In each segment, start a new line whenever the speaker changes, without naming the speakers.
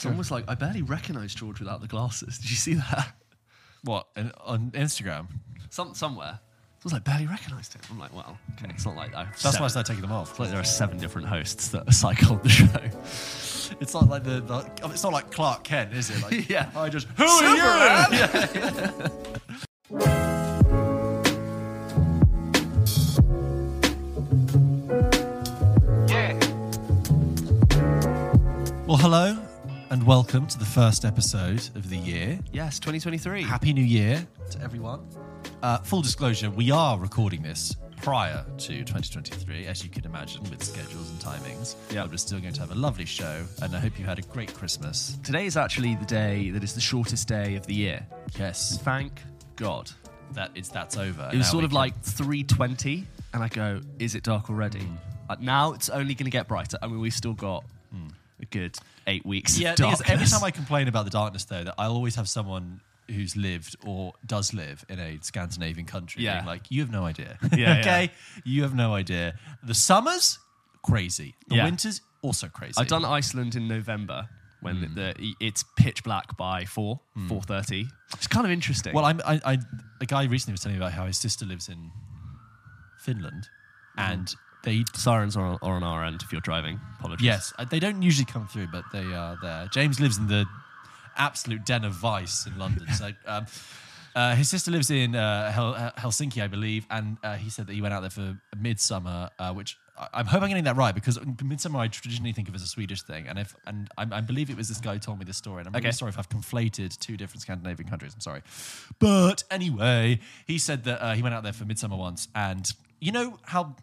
It's almost like I barely recognize George without the glasses. Did you see that?
What in, on Instagram?
Some somewhere. I was like barely recognised him. I'm like, well, okay, it's not like that.
That's why I started taking them off.
It's like there are seven different hosts that are cycle on the show.
It's not like the, the it's not like Clark Kent, is it? Like,
Yeah.
I just who are you? Yeah. Well, hello and welcome to the first episode of the year.
Yes, 2023.
Happy New Year to everyone. Uh, full disclosure, we are recording this prior to 2023, as you can imagine, with schedules and timings.
Yeah.
But we're still going to have a lovely show, and I hope you had a great Christmas.
Today is actually the day that is the shortest day of the year.
Yes,
Thank God.
that is that's over.
It was
Now
sort
we
of
can-
like 3:20, and I go, "Is it dark already?" Uh, now it's only going to get brighter. I mean, we've still got a good eight weeks.
yeah.
of
the thing is,
darkness.
every time I complain about the darkness, though, that I always have someone who's lived or does live in a Scandinavian country
Yeah.
being like, "You have no idea."
Yeah,
okay, you have no idea. The summers, crazy. The
Yeah.
winters, also crazy.
I've done Iceland in November when the, it's pitch black by four, four thirty. It's kind of interesting.
Well, I'm, I, I, a guy recently was telling me about how his sister lives in Finland,
Mm-hmm.
and they,
sirens are on, are on our end if you're driving. Apologies.
yes, uh, they don't usually come through, but they are there. James lives in the absolute den of vice in London. so, um, uh, his sister lives in uh, Hel- uh, Helsinki, I believe, and uh, he said that he went out there for Midsummer, uh, which I, I'm hoping I'm getting that right because Midsummer I traditionally think of as a Swedish thing, and if and I, I believe it was this guy who told me this story, and I'm really sorry if I've conflated two different Scandinavian countries. I'm sorry, but anyway, he said that uh, he went out there for Midsummer once, and you know how.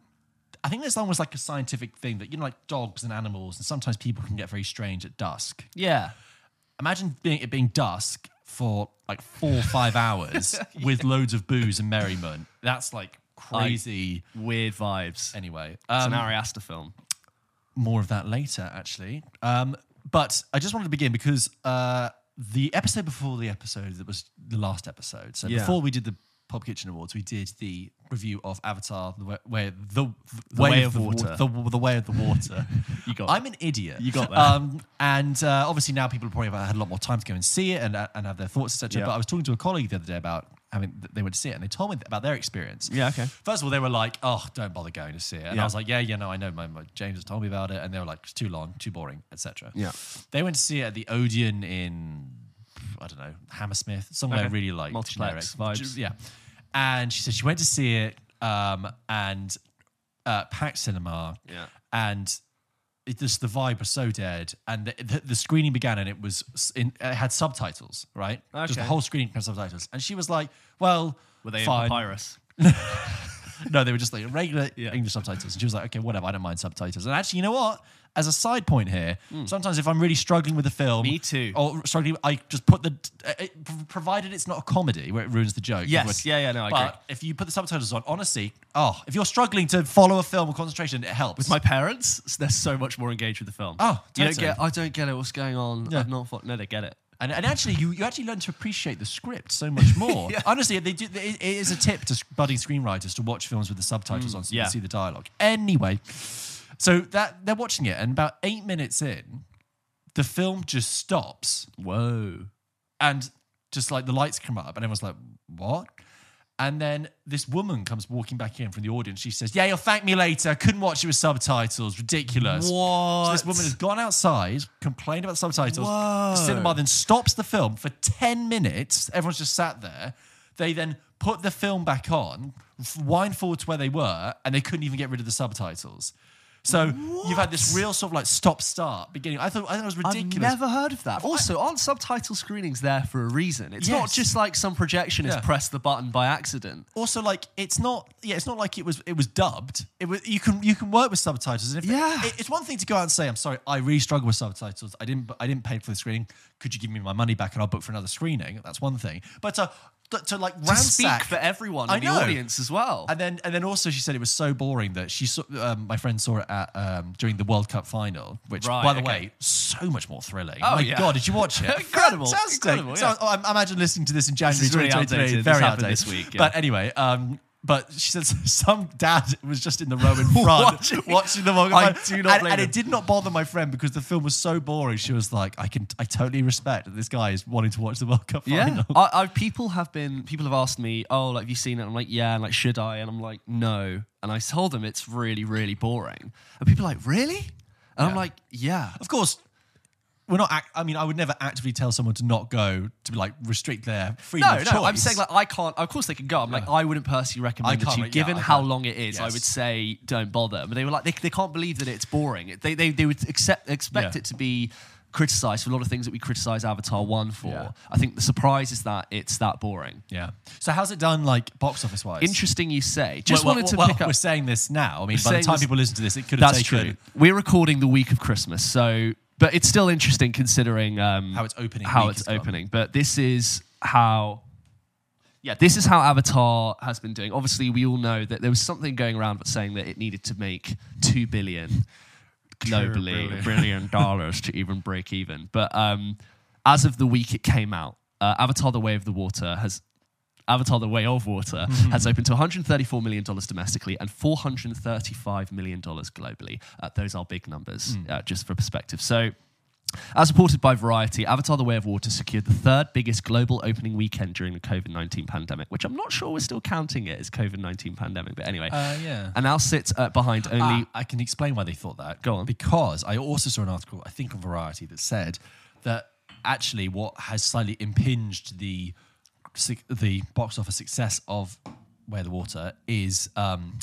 I think there's almost like a scientific thing that you know, like dogs and animals, and sometimes people can get very strange at dusk
Yeah.
imagine being, it being dusk for like four or five hours with loads of booze and merriment. That's like crazy.
Weird vibes.
anyway,
it's
um,
an Ari Aster film.
more of that later, actually. Um, but I just wanted to begin because uh, the episode before the episode that was the last episode. So
Yeah.
before we did the Pulp Kitchen Awards, we did the review of Avatar: The Way, way the,
The Way of
the
Water.
the, the Way of the Water.
You got
I'm an idiot.
You got that.
Um, and uh, obviously now people probably have had a lot more time to go and see it and, uh, and have their thoughts, etc.
Yeah.
But I was talking to a colleague the other day about having they went to see it, and they told me about their experience.
Yeah, okay.
First of all, they were like, "Oh, don't bother going to see it," and
Yeah.
I was like, "Yeah, yeah, no, I know. My, my James has told me about it," and they were like, "It's too long, too boring, etc."
Yeah.
They went to see it at the Odeon in I don't know Hammersmith, somewhere
Okay.
really like
Multiplex
generic.
vibes.
Yeah, and she said she went to see it um, and uh, packed cinema.
Yeah.
and it just the vibe was so dead, and the, the, the screening began, and it was in, it had subtitles, right? Just the whole screening had subtitles, and she was like, "Well,
Were they
fine.
in papyrus?
No, they were just like regular
Yeah.
English subtitles. And she was like, okay, whatever, I don't mind subtitles. And actually, you know what? As a side point here, sometimes if I'm really struggling with a film.
Me too.
or struggling, I just put the, uh, it, provided it's not a comedy where it ruins the joke.
Yes. Yeah, yeah, no, I
but
agree.
if you put the subtitles on, honestly, oh, if you're struggling to follow a film with concentration, it helps.
With my parents, they're so much more engaged with the film.
Oh,
you don't
totally.
get. I don't get it. What's going on?
Yeah.
I've not. No, they get it.
And, and actually, you, you actually learn to appreciate the script so much more.
Yeah.
Honestly, they do, it, it is a tip to budding screenwriters to watch films with the subtitles on so you
Mm,
can see the dialogue. Anyway, so that they're watching it, and about eight minutes in, the film just stops,
Whoa.
and just like the lights come up, and everyone's like, "What?" And then this woman comes walking back in from the audience. She says, "Yeah, you'll thank me later. Couldn't watch it with subtitles. Ridiculous."
What?
So this woman has gone outside, complained about the subtitles.
Whoa.
The cinema then stops the film for 10 minutes. Everyone's just sat there. They then put the film back on, wind forward to where they were, and they couldn't even get rid of the subtitles. So you've had this real sort of like stop start beginning. I thought I thought it was ridiculous.
I've never heard of that. Also, aren't subtitle screenings there for a reason? It's not just like some projectionist
Yeah.
pressed the button by accident.
also like it's not yeah it's not like it was it was dubbed it was you can you can work with subtitles and if
Yeah.
it- it's one thing to go out and say i'm sorry i really struggle with subtitles i didn't i didn't pay for the screening could you give me my money back and i'll book for another screening that's one thing but to, to, to like
To speak
ransack
for everyone in the audience as well.
and then and then also she said it was so boring that she saw um, my friend saw it at um, during the World Cup final, which
Right,
by the
okay.
way, so much more thrilling.
Oh,
my
yeah.
god, did you watch it?
Incredible,
Fantastic.
incredible,
So
yeah.
I, I imagine listening to this in January
is really
2023,
outdated.
very
This
outdated
this week, yeah.
But anyway, um, but she says some dad was just in the row in front
Watching-
watching, the World
I do not
and, and it did not bother my friend because the film was so boring. She was like, I can, I totally respect that this guy is wanting to watch the World Cup
yeah,
final.
I, I, people have been. People have asked me, "Oh, like have you seen it?" I'm like, "Yeah," and like, "Should I?" And I'm like, "No." And I told them it's really, really boring. And people are like, "Really?" And I'm like, "Yeah."
Of course, we're not. Act- I mean, I would never actively tell someone to not go to like restrict their freedom
No,
of
no.
choice.
I'm saying like I can't. Of course they can go. I'm like I wouldn't personally recommend it to you.
yeah,
Given how long it is, I would say don't bother. But they were like they, they can't believe that it's boring. They they, they would accept expect
Yeah.
it to be criticized for a lot of things that we criticize Avatar one for.
Yeah.
I think the surprise is that it's that boring.
yeah. So how's it done, like box office wise?
Interesting, you say. Just
well,
wanted to
well,
pick up.
We're saying this now. I mean, by the time
this-
people listen to this, it could have taken.
That's true. We're recording the week of Christmas, so but it's still interesting considering um,
How it's opening
How it's
has gone.
opening, but this is how. Yeah, this is how Avatar has been doing. Obviously, we all know that there was something going around saying that it needed to make two billion globally, a billion dollars to even break even. But um, as of the week it came out, uh, Avatar: The Way of the Water has Avatar: The Way of Water has opened to 134 million dollars domestically and 435 million dollars globally. Uh, those are big numbers, uh, just for perspective. So. As reported by Variety, Avatar The Way of Water secured the third biggest global opening weekend during the COVID 19 pandemic, which I'm not sure we're still counting it as COVID 19 pandemic, but anyway.
Uh, yeah.
And now sits uh, behind only.
Ah, I can explain why they thought that.
Go on.
Because I also saw an article, I think on Variety, that said that actually what has slightly impinged the the box office success of Where the Water is um,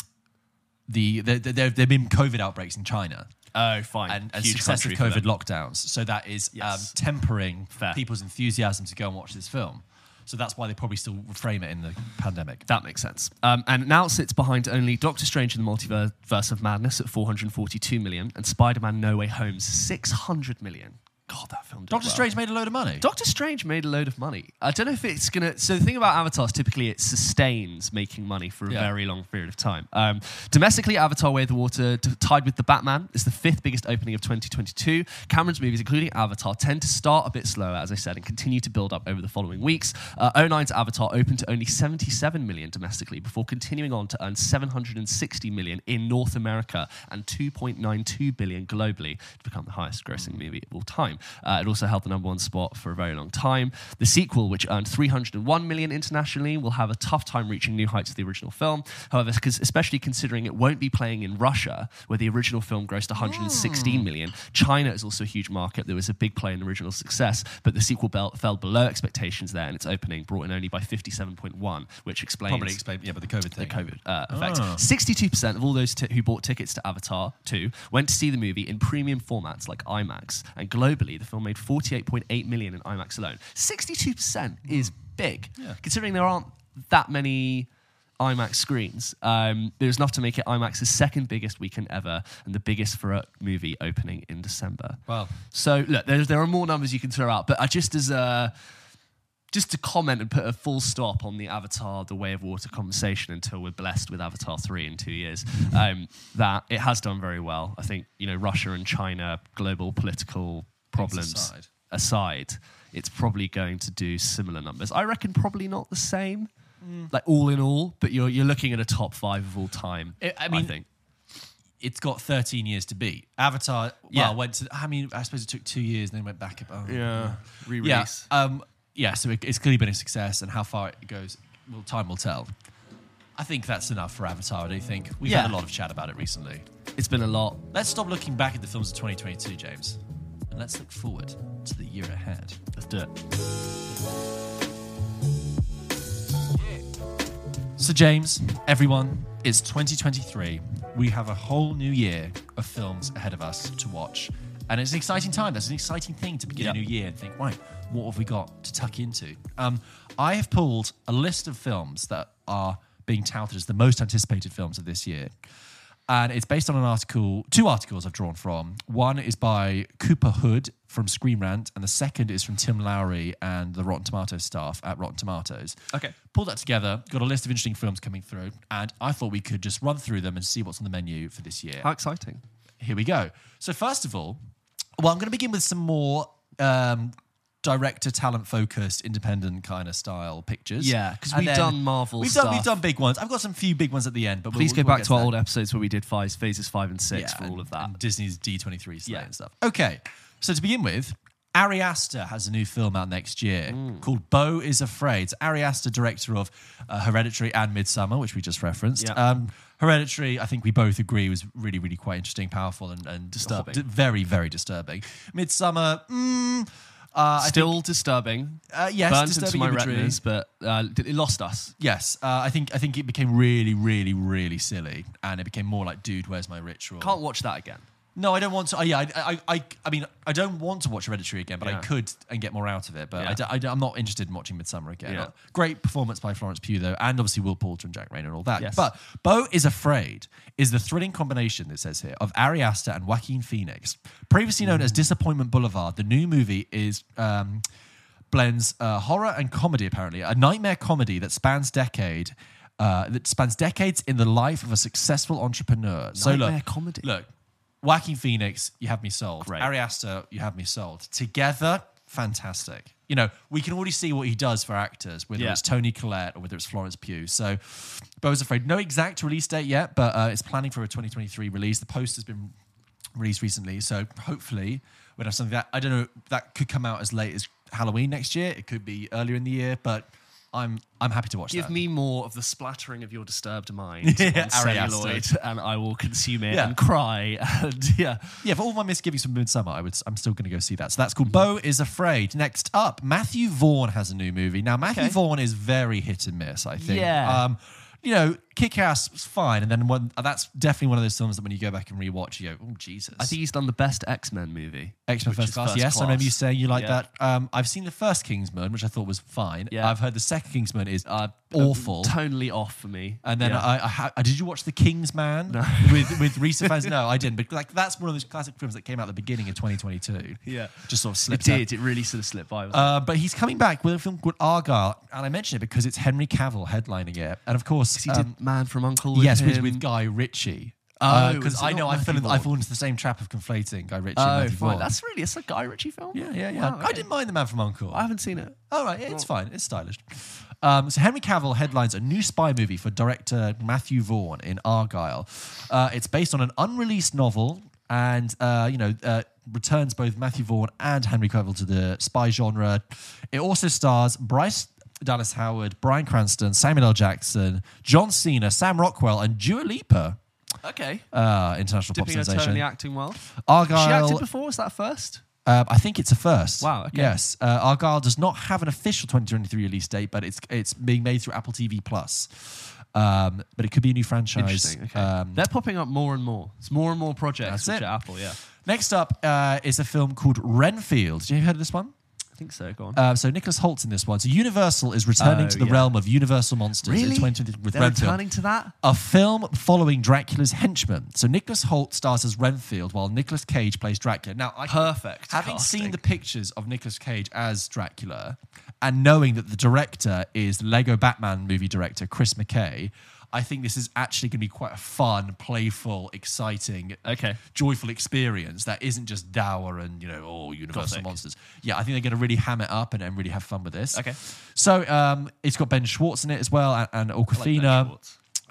the there there have been COVID outbreaks in China.
oh, fine.
and, and successive COVID lockdowns. So that is
Yes.
um, tempering
Fair.
people's enthusiasm to go and watch this film. So that's why they probably still frame it in the pandemic.
That makes sense. Um, and now it sits behind only Doctor Strange in the Multiverse of Madness at 442 million and Spider Man No Way Home's 600 million. God, that film did
Doctor
well.
Strange made a load of money.
Doctor Strange made a load of money. I don't know if it's gonna. So the thing about Avatar is typically it sustains making money for a
Yeah.
very long period of time. Um, domestically, Avatar: Way of the Water, t- tied with the Batman, is the fifth biggest opening of 2022. Cameron's movies, including Avatar, tend to start a bit slower, as I said, and continue to build up over the following weeks. Uh, 09's Avatar opened to only 77 million domestically before continuing on to earn 760 million in North America and 2.92 billion globally to become the highest-grossing movie of all time. Uh, it also held the number one spot for a very long time. The sequel, which earned 301 million internationally, will have a tough time reaching new heights of the original film. However, because especially considering it won't be playing in Russia, where the original film grossed 116 million, China is also a huge market. There was a big play in the original success, but the sequel bel- fell below expectations there, and its opening brought in only by 57.1, which explains
Probably explain, yeah, but the COVID thing.
the COVID uh, effect. 62% of all those t- who bought tickets to Avatar 2 went to see the movie in premium formats like IMAX. And globally, the film made 48.8 million in IMAX alone. 62% is big, considering there aren't that many. IMAX screens. Um, there's enough to make it IMAX's second biggest weekend ever and the biggest for a movie opening in December.
Wow.
So look, there, there are more numbers you can throw out, but I just as a just to comment and put a full stop on the Avatar, the Way of Water conversation until we're blessed with Avatar 3 in two years, um, that it has done very well. I think, you know, Russia and China, global political problems
aside.
aside, it's probably going to do similar numbers. I reckon probably not the same,
Mm.
like all in all, but you're, you're looking at a top five of all time,
I- I
I,
mean,
think.
It's got 13 years to beat. Avatar, well,
Yeah.
went to, I mean, I suppose it took two years and then went back. Oh,
Yeah,
Yeah. Um, yeah, so it, it's clearly been a success, and how far it goes, well, time will tell. I think that's enough for Avatar, I do think. We've had a lot of chat about it recently.
It's been a lot.
Let's stop looking back at the films of 2022, James, and let's look forward to the year ahead.
Let's do it.
So, James, everyone, it's 2023. we have a whole new year of films ahead of us to watch. And it's an exciting time. That's an exciting thing to begin
Yep.
a new year and think, right, what have we got to tuck into? Um, I have pulled a list of films that are being touted as the most anticipated films of this year. And it's based on an article, two articles I've drawn from. One is by Cooper Hood from Screen Rant, and the second is from Tim Lowry and the Rotten Tomatoes staff at Rotten Tomatoes.
Okay.
Pulled that together, got a list of interesting films coming through, and I thought we could just run through them and see what's on the menu for this year
How exciting.
here we go. So first of all, well, I'm going to begin with some more um, director talent focused, independent kind of style pictures.
Yeah, 'cause
And
we've
then
done Marvel
We've done we've done big ones. I've got some few big ones at the end, but
Please
we'll,
go
we'll
back
get
to our old episodes where we did phase, phases five and six for all
and-
of that.
and Disney's D23 slate
Yeah.
and stuff. Okay, so to begin with. Ari Aster has a new film out next year
Mm.
called Beau is Afraid. Ari Aster, director of uh, Hereditary and Midsommar, which we just referenced.
Yeah.
Um, Hereditary, I think we both agree, was really, really quite interesting, powerful, and, and
Disturbing.
very, very disturbing. Midsommar, mm, uh,
Still disturbing.
Uh, yes,
Burnt
disturbing
into my
imagery.
retinas, but uh, it lost us.
Yes, uh, I think I think it became really, really, really silly, and it became more like, "Dude, where's my ritual?"
Can't watch that again.
No, I don't want to. Uh, yeah, I, I, I, I mean, I don't want to watch Hereditary again, but I
Yeah.
could and get more out of it. But
Yeah.
I, am not interested in watching Midsommar again.
Yeah.
Great performance by Florence Pugh, though, and obviously Will Poulter and Jack Reynor and all that.
Yes.
But Beau is Afraid is the thrilling combination, it says here, of Ari Aster and Joaquin Phoenix. Previously known as Disappointment Boulevard, the new movie is. Um, blends uh, horror and comedy apparently a nightmare comedy that spans decade uh, that spans decades in the life of a successful entrepreneur so
Nightmare
look
comedy.
look Joaquin Phoenix you have me sold
Great.
Ari Aster you have me sold together fantastic you know we can already see what he does for actors whether
Yeah.
it's Toni Collette or whether it's Florence Pugh so Beau's Afraid no exact release date yet but uh, it's planning for a 2023 release the poster's been released recently. So hopefully we'll have something that I don't know that could come out as late as Halloween next year. It could be earlier in the year, but I'm I'm happy to watch that.
Give
that.
me more of the splattering of your disturbed mind on celluloid, and I will consume it
Yeah.
and cry. And yeah,
yeah, for all my misgivings from Midsommar, I would I'm still going to go see that. So that's called Beau is Afraid. Next up, Matthew Vaughn has a new movie. Now Matthew
Okay.
Vaughn is very hit and miss. I think.
Yeah.
Um, you know, Kick Ass was fine, and then one, that's definitely one of those films that when you go back and rewatch, you go, "Oh Jesus!"
I think he's done the best X Men movie.
X Men First Class.
First
yes, I remember you saying you like
Yeah.
that. Um, I've seen the first Kingsman, which I thought was fine.
Yeah.
I've heard the second Kingsman is
Uh,
awful.
tonally off for me.
and then
Yeah.
I, I, ha- did you watch The Kingsman
No.
with with Rhys Ifans? No, I didn't. But like that's one of those classic films that came out at the beginning of 2022.
Yeah.
just sort of
it
slipped. out.
did. It really sort of slipped by.
Uh, but he's coming back with a film called Argylle, and I mention it because it's Henry Cavill headlining it, and of course,
it? he
um,
did Man from Uncle. With
yes, with,
him.
with Guy Ritchie.
Oh,
because
is it
I know I fell, in, I fall into the same trap of conflating Guy Ritchie.
Oh, fine. That's really it's a Guy Ritchie film.
yeah, yeah, yeah.
Wow,
I didn't mind the Man from Uncle.
I haven't seen it.
All right, it's fine. It's stylish. Um, so Henry Cavill headlines a new spy movie for director Matthew Vaughn in Argylle. Uh, it's based on an unreleased novel, and uh, you know uh, returns both Matthew Vaughn and Henry Cavill to the spy genre. It also stars Bryce Dallas Howard, Bryan Cranston, Samuel L. Jackson, John Cena, Sam Rockwell, and Dua Lipa.
Okay.
Uh, international pop
Dipping her
sensation.
the acting world.
Argylle.
She acted before. Was that first?
Uh, I think it's a first.
Wow, okay.
Yes, uh, Argylle does not have an official 2023 release date, but it's it's being made through Apple TV Plus. Um, but it could be a new franchise.
Interesting. Okay.
Um,
They're popping up more and more. It's more and more projects.
That's it.
Apple. Yeah.
next up uh, is a film called Renfield. Have you heard of this one?
I think so. Go on.
Uh, so Nicholas Hoult's in this one. So Universal is returning
Oh,
to the
yeah.
realm of Universal monsters in
really?
2023 with
They're
Renfield.
returning to that.
a film following Dracula's henchman. So Nicholas Hoult stars as Renfield while Nicolas Cage plays Dracula. Now, I
Perfect.
Having
casting.
seen the pictures of Nicolas Cage as Dracula and knowing that the director is Lego Batman movie director Chris McKay, I think this is actually going to be quite a fun, playful, exciting,
Okay.
joyful experience that isn't just dour and, you know, oh, Universal
Gothic.
monsters. Yeah, I think they're going to really ham it up and, and really have fun with this.
Okay.
So um, it's got Ben Schwartz in it as well and, and
like
Awkwafina.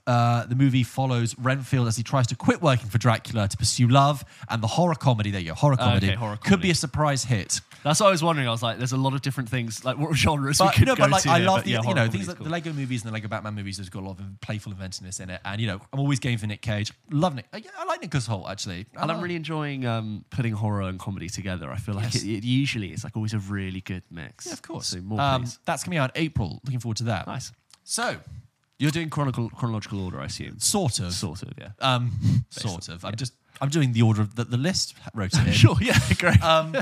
Uh, the movie follows Renfield as he tries to quit working for Dracula to pursue love and the horror comedy. There you go, horror
Okay,
comedy.
horror
Could be a surprise hit.
That's what I was wondering. I was like, there's a lot of different things, like what genres we could
no,
go
but like
to.
I love
but
the
yeah,
you know things like
cool.
the Lego movies and the Lego Batman movies. There's got a lot of playful inventiveness in it, and you know I'm always game for Nick Cage. Love Nick. I, I like Nicholas Hoult actually.
And I'm really enjoying um, putting horror and comedy together. I feel like
Yes.
it, it usually is like always a really good mix.
yeah, of course.
So more
Um, that's coming out in April. Looking forward to that.
Nice.
So
You're doing chronological, chronological order, I assume.
Sort of.
Sort of, yeah.
Um, sort of. I'm just I'm doing the order of the, the list wrote it in.
Sure, yeah, great.
Um,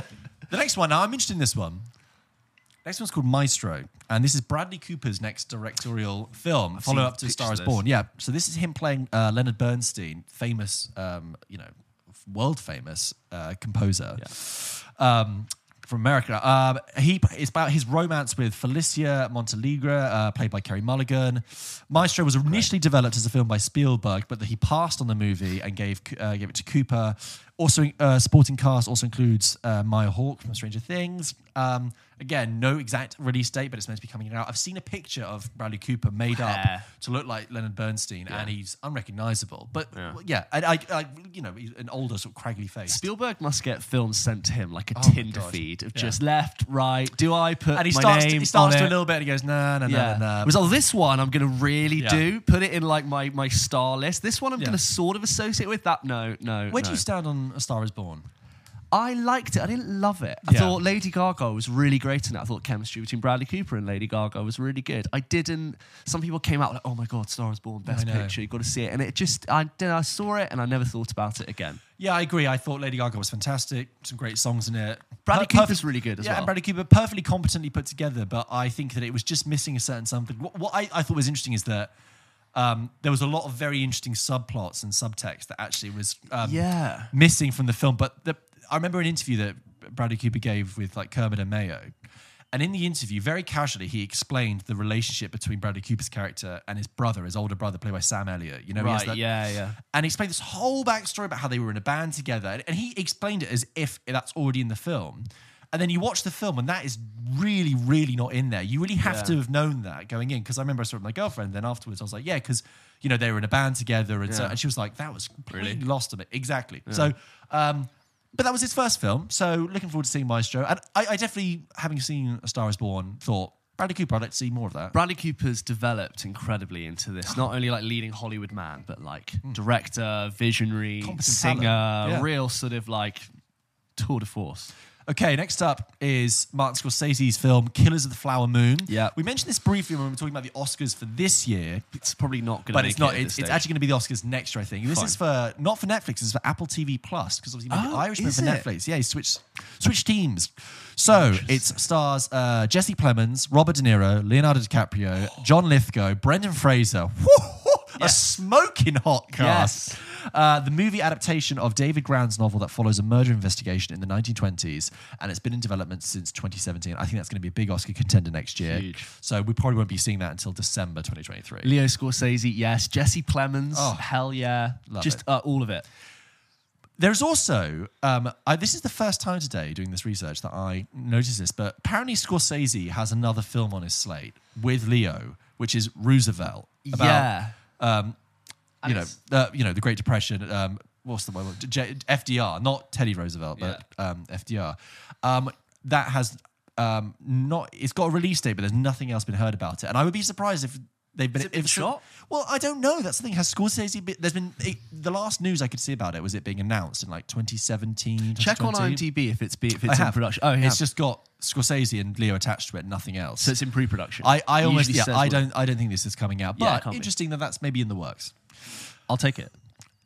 the next one. Now I'm interested in this one. Next one's called Maestro, and this is Bradley Cooper's next directorial film, follow
seen
up to
pictures
Star
of
is
this.
Born. Yeah, so this is him playing uh, Leonard Bernstein, famous, um, you know, world famous uh, composer um, from America. Um, he it's about his romance with Felicia Montealegre, uh, played by Carey Mulligan. Maestro was initially developed as a film by Spielberg, but he passed on the movie and gave uh, gave it to Cooper. Also, uh, supporting cast also includes uh, Maya Hawke from Stranger Things. Um, again, no exact release date, but it's meant to be coming out. I've seen a picture of Bradley Cooper made up to look like Leonard Bernstein, and he's unrecognizable. But
Yeah.
yeah, I, I, I, you know, he's an older sort of craggly face.
Spielberg must get films sent to him like a
Oh
Tinder feed of
Yeah.
just left, right. Do I put
and he
my
starts,
name
he starts to a little bit and he goes, no, no, no, no, no.
Was oh, this one I'm going to really
Yeah.
do? Put it in like my my star list. This one I'm
Yeah.
going to sort of associate with that. No, no.
Where do you stand on A Star is Born?
I liked it. I didn't love it. I
Yeah.
thought Lady Gaga was really great in it. I thought chemistry between Bradley Cooper and Lady Gaga was really good. I didn't. Some people came out like, "Oh my god, Star is Born, best
know.
picture. You got to see it." And it just, I then I saw it and I never thought about it again.
Yeah, I agree. I thought Lady Gaga was fantastic. Some great songs in it.
Bradley
Per-
Cooper's really good as
yeah,
well.
and Bradley Cooper perfectly competently put together, but I think that it was just missing a certain something. What, what I, I thought was interesting is that um, there was a lot of very interesting subplots and subtext that actually was um,
Yeah.
missing from the film. But the, I remember an interview that Bradley Cooper gave with like Kermode and Mayo. And in the interview, very casually, he explained the relationship between Bradley Cooper's character and his brother, his older brother, played by Sam Elliott. You know, he has
Right?
that-
yeah, yeah.
and he explained this whole backstory about how they were in a band together. And- And he explained it as if that's already in the film. And then you watch the film, and that is really, really not in there. You really have
Yeah.
to have known that going in. Because I remember I saw it with my girlfriend. Then afterwards, I was like, yeah, because you know they were in a band together, and so and she was like, that was completely
Really?
lost to me. Exactly. So, um, but that was his first film. So looking forward to seeing Maestro. And I, I definitely, having seen A Star Is Born, thought Bradley Cooper. I'd like to see more of that.
Bradley Cooper's developed incredibly into this, not only like leading Hollywood man, but like director, visionary.
Competent
singer.
Yeah.
real sort of like tour de force.
Okay, next up is Martin Scorsese's film Killers of the Flower Moon.
Yeah.
We mentioned this briefly when we were talking about the Oscars for this year,
It's probably not going to
but it's not.
It
It's, it's actually going to be the Oscars next year, I think. This
Fine.
is for not for Netflix. It's for Apple TV Plus because obviously
Oh,
Irishman for
it?
Netflix. Yeah, he switched switched teams. So it stars uh, Jesse Plemons, Robert De Niro, Leonardo DiCaprio, John Lithgow, Brendan Fraser. A
Yes.
smoking hot cast.
Yes.
Uh, the movie adaptation of David Grann's novel that follows a murder investigation in the 1920s, and it's been in development since 2017. I think that's going to be a big Oscar contender next year.
Huge.
So we probably won't be seeing that until December 2023.
Leo Scorsese, yes. Jesse Plemons,
Oh,
hell yeah. Just uh, all of it.
There's also, um, I, this is the first time today doing this research that I noticed this, but apparently Scorsese has another film on his slate with Leo, which is Roosevelt. About,
yeah.
Um, you know, uh, you know, the Great Depression. Um, what's the one? J- FDR, not Teddy Roosevelt, but um, FDR. Um, that has um, not. It's got a release date, but there's nothing else been heard about it. And I would be surprised if they've been
Has it been
if
shot?
Well, I don't know. That's the thing. Has Scorsese? Been, there's been it, the last news I could see about it was it being announced in like 2017.
Check on
2020.
IMDb if it's be, if
I
it's in
have.
production. Oh, yeah.
It's just got Scorsese and Leo attached to it, nothing else.
so it's in pre-production.
I, I
It
almost
usually
yeah,
says
I
what-
don't I don't think this is coming out,
Yeah, it
but
can't be.
interesting that that's maybe in the works.
I'll take it.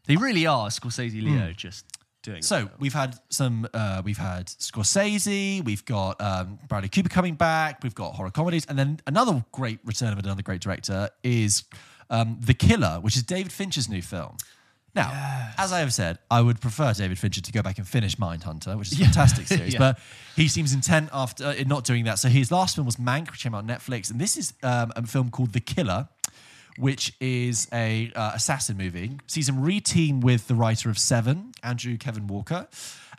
They really are Scorsese, Leo, just doing it.
Hmm. So we've had some. Uh, we've had Scorsese. We've got um, Bradley Cooper coming back. We've got horror comedies, and then another great return of another great director is um, The Killer, which is David Fincher's new film. Now, as I have said, I would prefer David Fincher to go back and finish Mindhunter, which is a fantastic series.
Yeah.
But he seems intent after uh, in not doing that. So his last film was Mank, which came out on Netflix, and this is um, a film called The Killer, which is a uh, assassin movie. Sees him re-team with the writer of Seven, Andrew Kevin Walker,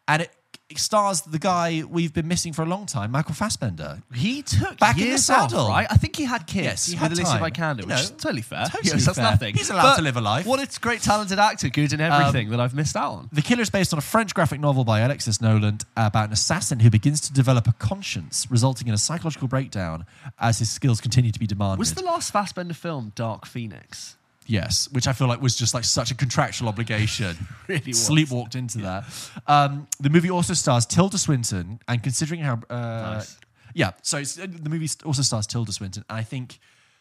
and it, stars the guy we've been missing for a long time, Michael Fassbender.
He took
Back in the saddle.
off, right? I think he had kids
Yes, he
with
had
Alicia
time.
Vikander,
You
which is totally fair.
totally
yes, that's
fair.
nothing.
He's allowed
But
to live a life.
What a great talented actor, good in everything um, that I've missed out on.
The Killer is based on a French graphic novel by Alexis Nolent about an assassin who begins to develop a conscience, resulting in a psychological breakdown as his skills continue to be demanded.
Was the last Fassbender film Dark Phoenix?
Yes, which I feel like was just like such a contractual obligation.
Really was.
Sleepwalked into that. Um, the movie also stars Tilda Swinton, and considering how, uh,
Nice.
yeah, so uh, the movie also stars Tilda Swinton, and I think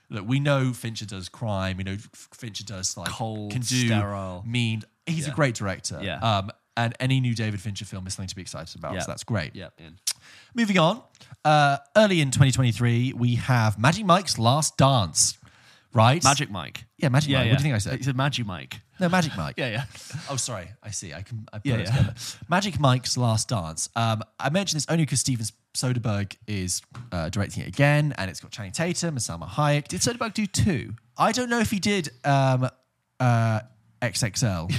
look, we know Fincher does crime. We know Fincher does like
Cold,
can do
sterile.
mean. He's a great director.
Yeah.
Um, and any new David Fincher film is something to be excited about.
Yeah.
So that's great.
Yeah, in.
Moving on, uh, early in 2023, we have Magic Mike's Last Dance, right?
Magic Mike.
Yeah, Magic
Yeah,
Mike. What do you think I said?
It's a Magic Mike.
No, Magic Mike.
Yeah, yeah.
Oh, sorry. I see. I can I put
Yeah,
it
yeah.
together. Magic Mike's Last Dance. Um, I mentioned this only because Steven Soderbergh is uh, directing it again, and it's got Channing Tatum and Salma Hayek.
Did Soderbergh do two?
I don't know if he did um, uh, XXL,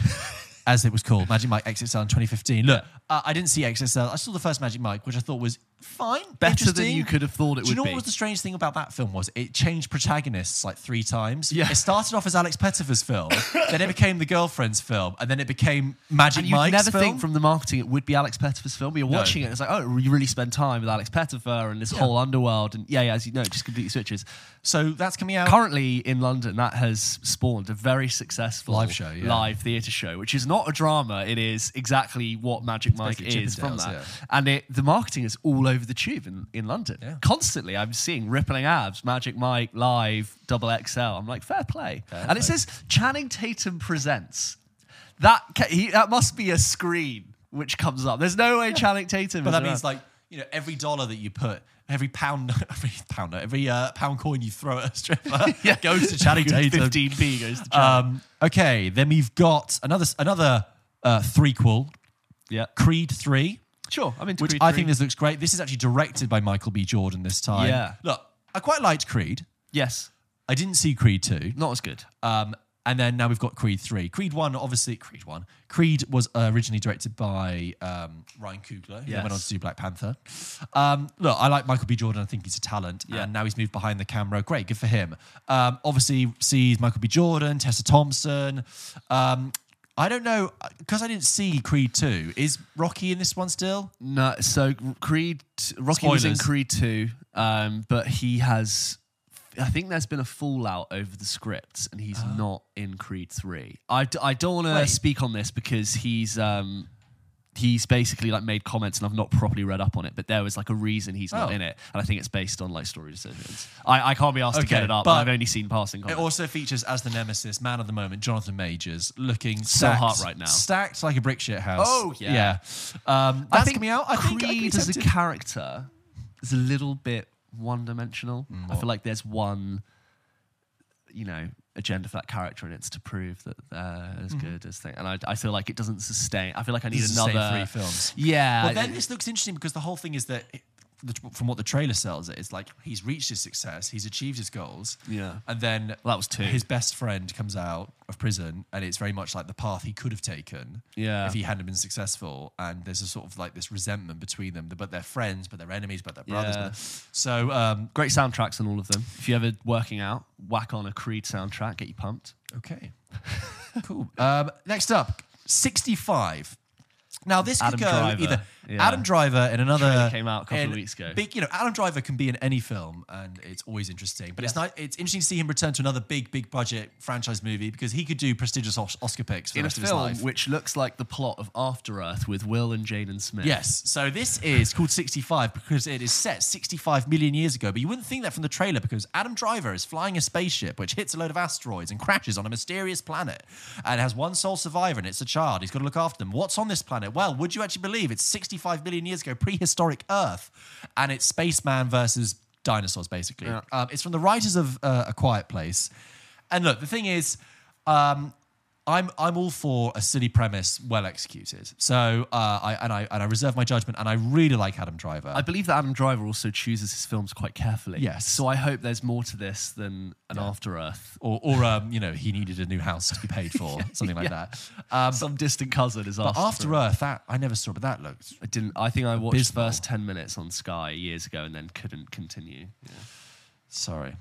as it was called, Magic Mike XXL in 2015. Look, uh, I didn't see XXL. I saw the first Magic Mike, which I thought was fine,
Better than you could have thought it
Do you
would
know
be.
what was the strange thing about that film was it changed protagonists like three times.
Yeah.
It started off as Alex Pettyfer's film, then it became the girlfriend's film, and then it became Magic
And you'd
Mike's
never
film.
think from the marketing it would be Alex Pettyfer's film. You're watching it, it's like, oh, you really spend time with Alex Pettifer and this whole underworld, and yeah, yeah, as you know, it just completely switches.
so that's coming out.
Currently in London, that has spawned a very successful
Live show, yeah.
live theatre show, which is not a drama. It is exactly what Magic Mike is from that,
yeah.
and it, the marketing is all over the tube in, in London.
Yeah.
Constantly, I'm seeing rippling abs, Magic Mike live, double XL. I'm like, fair play, and it says Channing Tatum presents. That ca- he, that must be a screen which comes up. There's no way Channing Tatum.
But that
around.
means like you know every dollar that you put, every pound, every pound, every uh, pound coin you throw at a stripper yeah. goes to Channing Tatum.
15p goes to Channing.
Um, okay, then we've got another another uh, threequel,
yeah,
Creed Three,
sure. I'm into
which
Creed
I
3.
think this looks great. This is actually directed by Michael B. Jordan this time.
Yeah.
look, I quite liked Creed.
yes,
I didn't see Creed Two.
not as good.
Um, and then now we've got Creed 3. Creed 1, obviously, Creed 1. Creed was uh, originally directed by um, Ryan Coogler, who then went on to do Black Panther. Um, look, I like Michael B. Jordan. I think he's a talent.
Yeah.
And now he's moved behind the camera. Great, good for him. Um, obviously, sees Michael B. Jordan, Tessa Thompson. Um, I don't know, because I didn't see Creed 2. Is Rocky in this one still?
No, so Creed, Rocky was in Creed 2, um, but he has. I think there's been a fallout over the scripts, and he's not in Creed 3. I, d- I don't want to speak on this because he's. Um, He's basically like made comments, and I've not properly read up on it. But there was like a reason he's not
Oh.
in it, and I think it's based on like story decisions. I, I can't be asked to
Okay,
get it up.
but
I've only seen passing
It
comments.
also features as the nemesis, man of the moment, Jonathan Majors, looking
So
stacked,
hot right now.
stacked like a brick shit house.
Oh, yeah.
yeah. Um,
I
that's
think
coming out. I think I could be
Creed as a
tempted.
character is a little bit one-dimensional.
Mm,
I feel like there's one, you know, agenda for that character, and it's to prove that they're as good as thing. And I, I feel like it doesn't sustain. I feel like I need
Mm-hmm.
Another
three films.
Yeah.
Well, then this looks interesting because the whole thing is that, the- from what the trailer sells it, it's like he's reached his success, he's achieved his goals.
Yeah.
And then
Well, that was two.
His best friend comes out of prison, and it's very much like the path he could have taken
Yeah.
if he hadn't been successful. And there's a sort of like this resentment between them, but they're friends, but they're enemies, but they're brothers.
Yeah.
but- So, um,
Great soundtracks on all of them. If you're ever working out, whack on a Creed soundtrack, get you pumped.
Okay. cool. Um, next up, 65. Now this
Adam
could go
Driver,
either
yeah.
Adam Driver in another
came out a couple of weeks ago.
Big, you know, Adam Driver can be in any film, and it's always interesting. But it's not. It's interesting to see him return to another big, big budget franchise movie because he could do prestigious Oscar picks for
In
the
a
rest of his
film
life.
which looks like the plot of After Earth with Will and Jaden Smith.
Yes. So this is called 65 because it is set 65 million years ago. But you wouldn't think that from the trailer because Adam Driver is flying a spaceship which hits a load of asteroids and crashes on a mysterious planet and has one sole survivor and it's a child. He's got to look after them. What's on this planet? Well, would you actually believe it's 65 million years ago, prehistoric Earth, and it's spaceman versus dinosaurs, basically.
Yeah.
Um, it's from the writers of uh, A Quiet Place. And look, the thing is, um, I'm I'm all for a silly premise well executed. So uh, I and I and I reserve my judgment. And I really like Adam Driver.
I believe that Adam Driver also chooses his films quite carefully.
Yes.
So I hope there's more to this than an After Earth.
or or um, you know he needed a new house to be paid for, something like
Yeah.
that. Um,
Some distant cousin is asked.
After Earth, that I never saw, but that looked
I didn't. I think I watched
Abysmal.
first ten minutes on Sky years ago and then couldn't continue. Yeah.
sorry.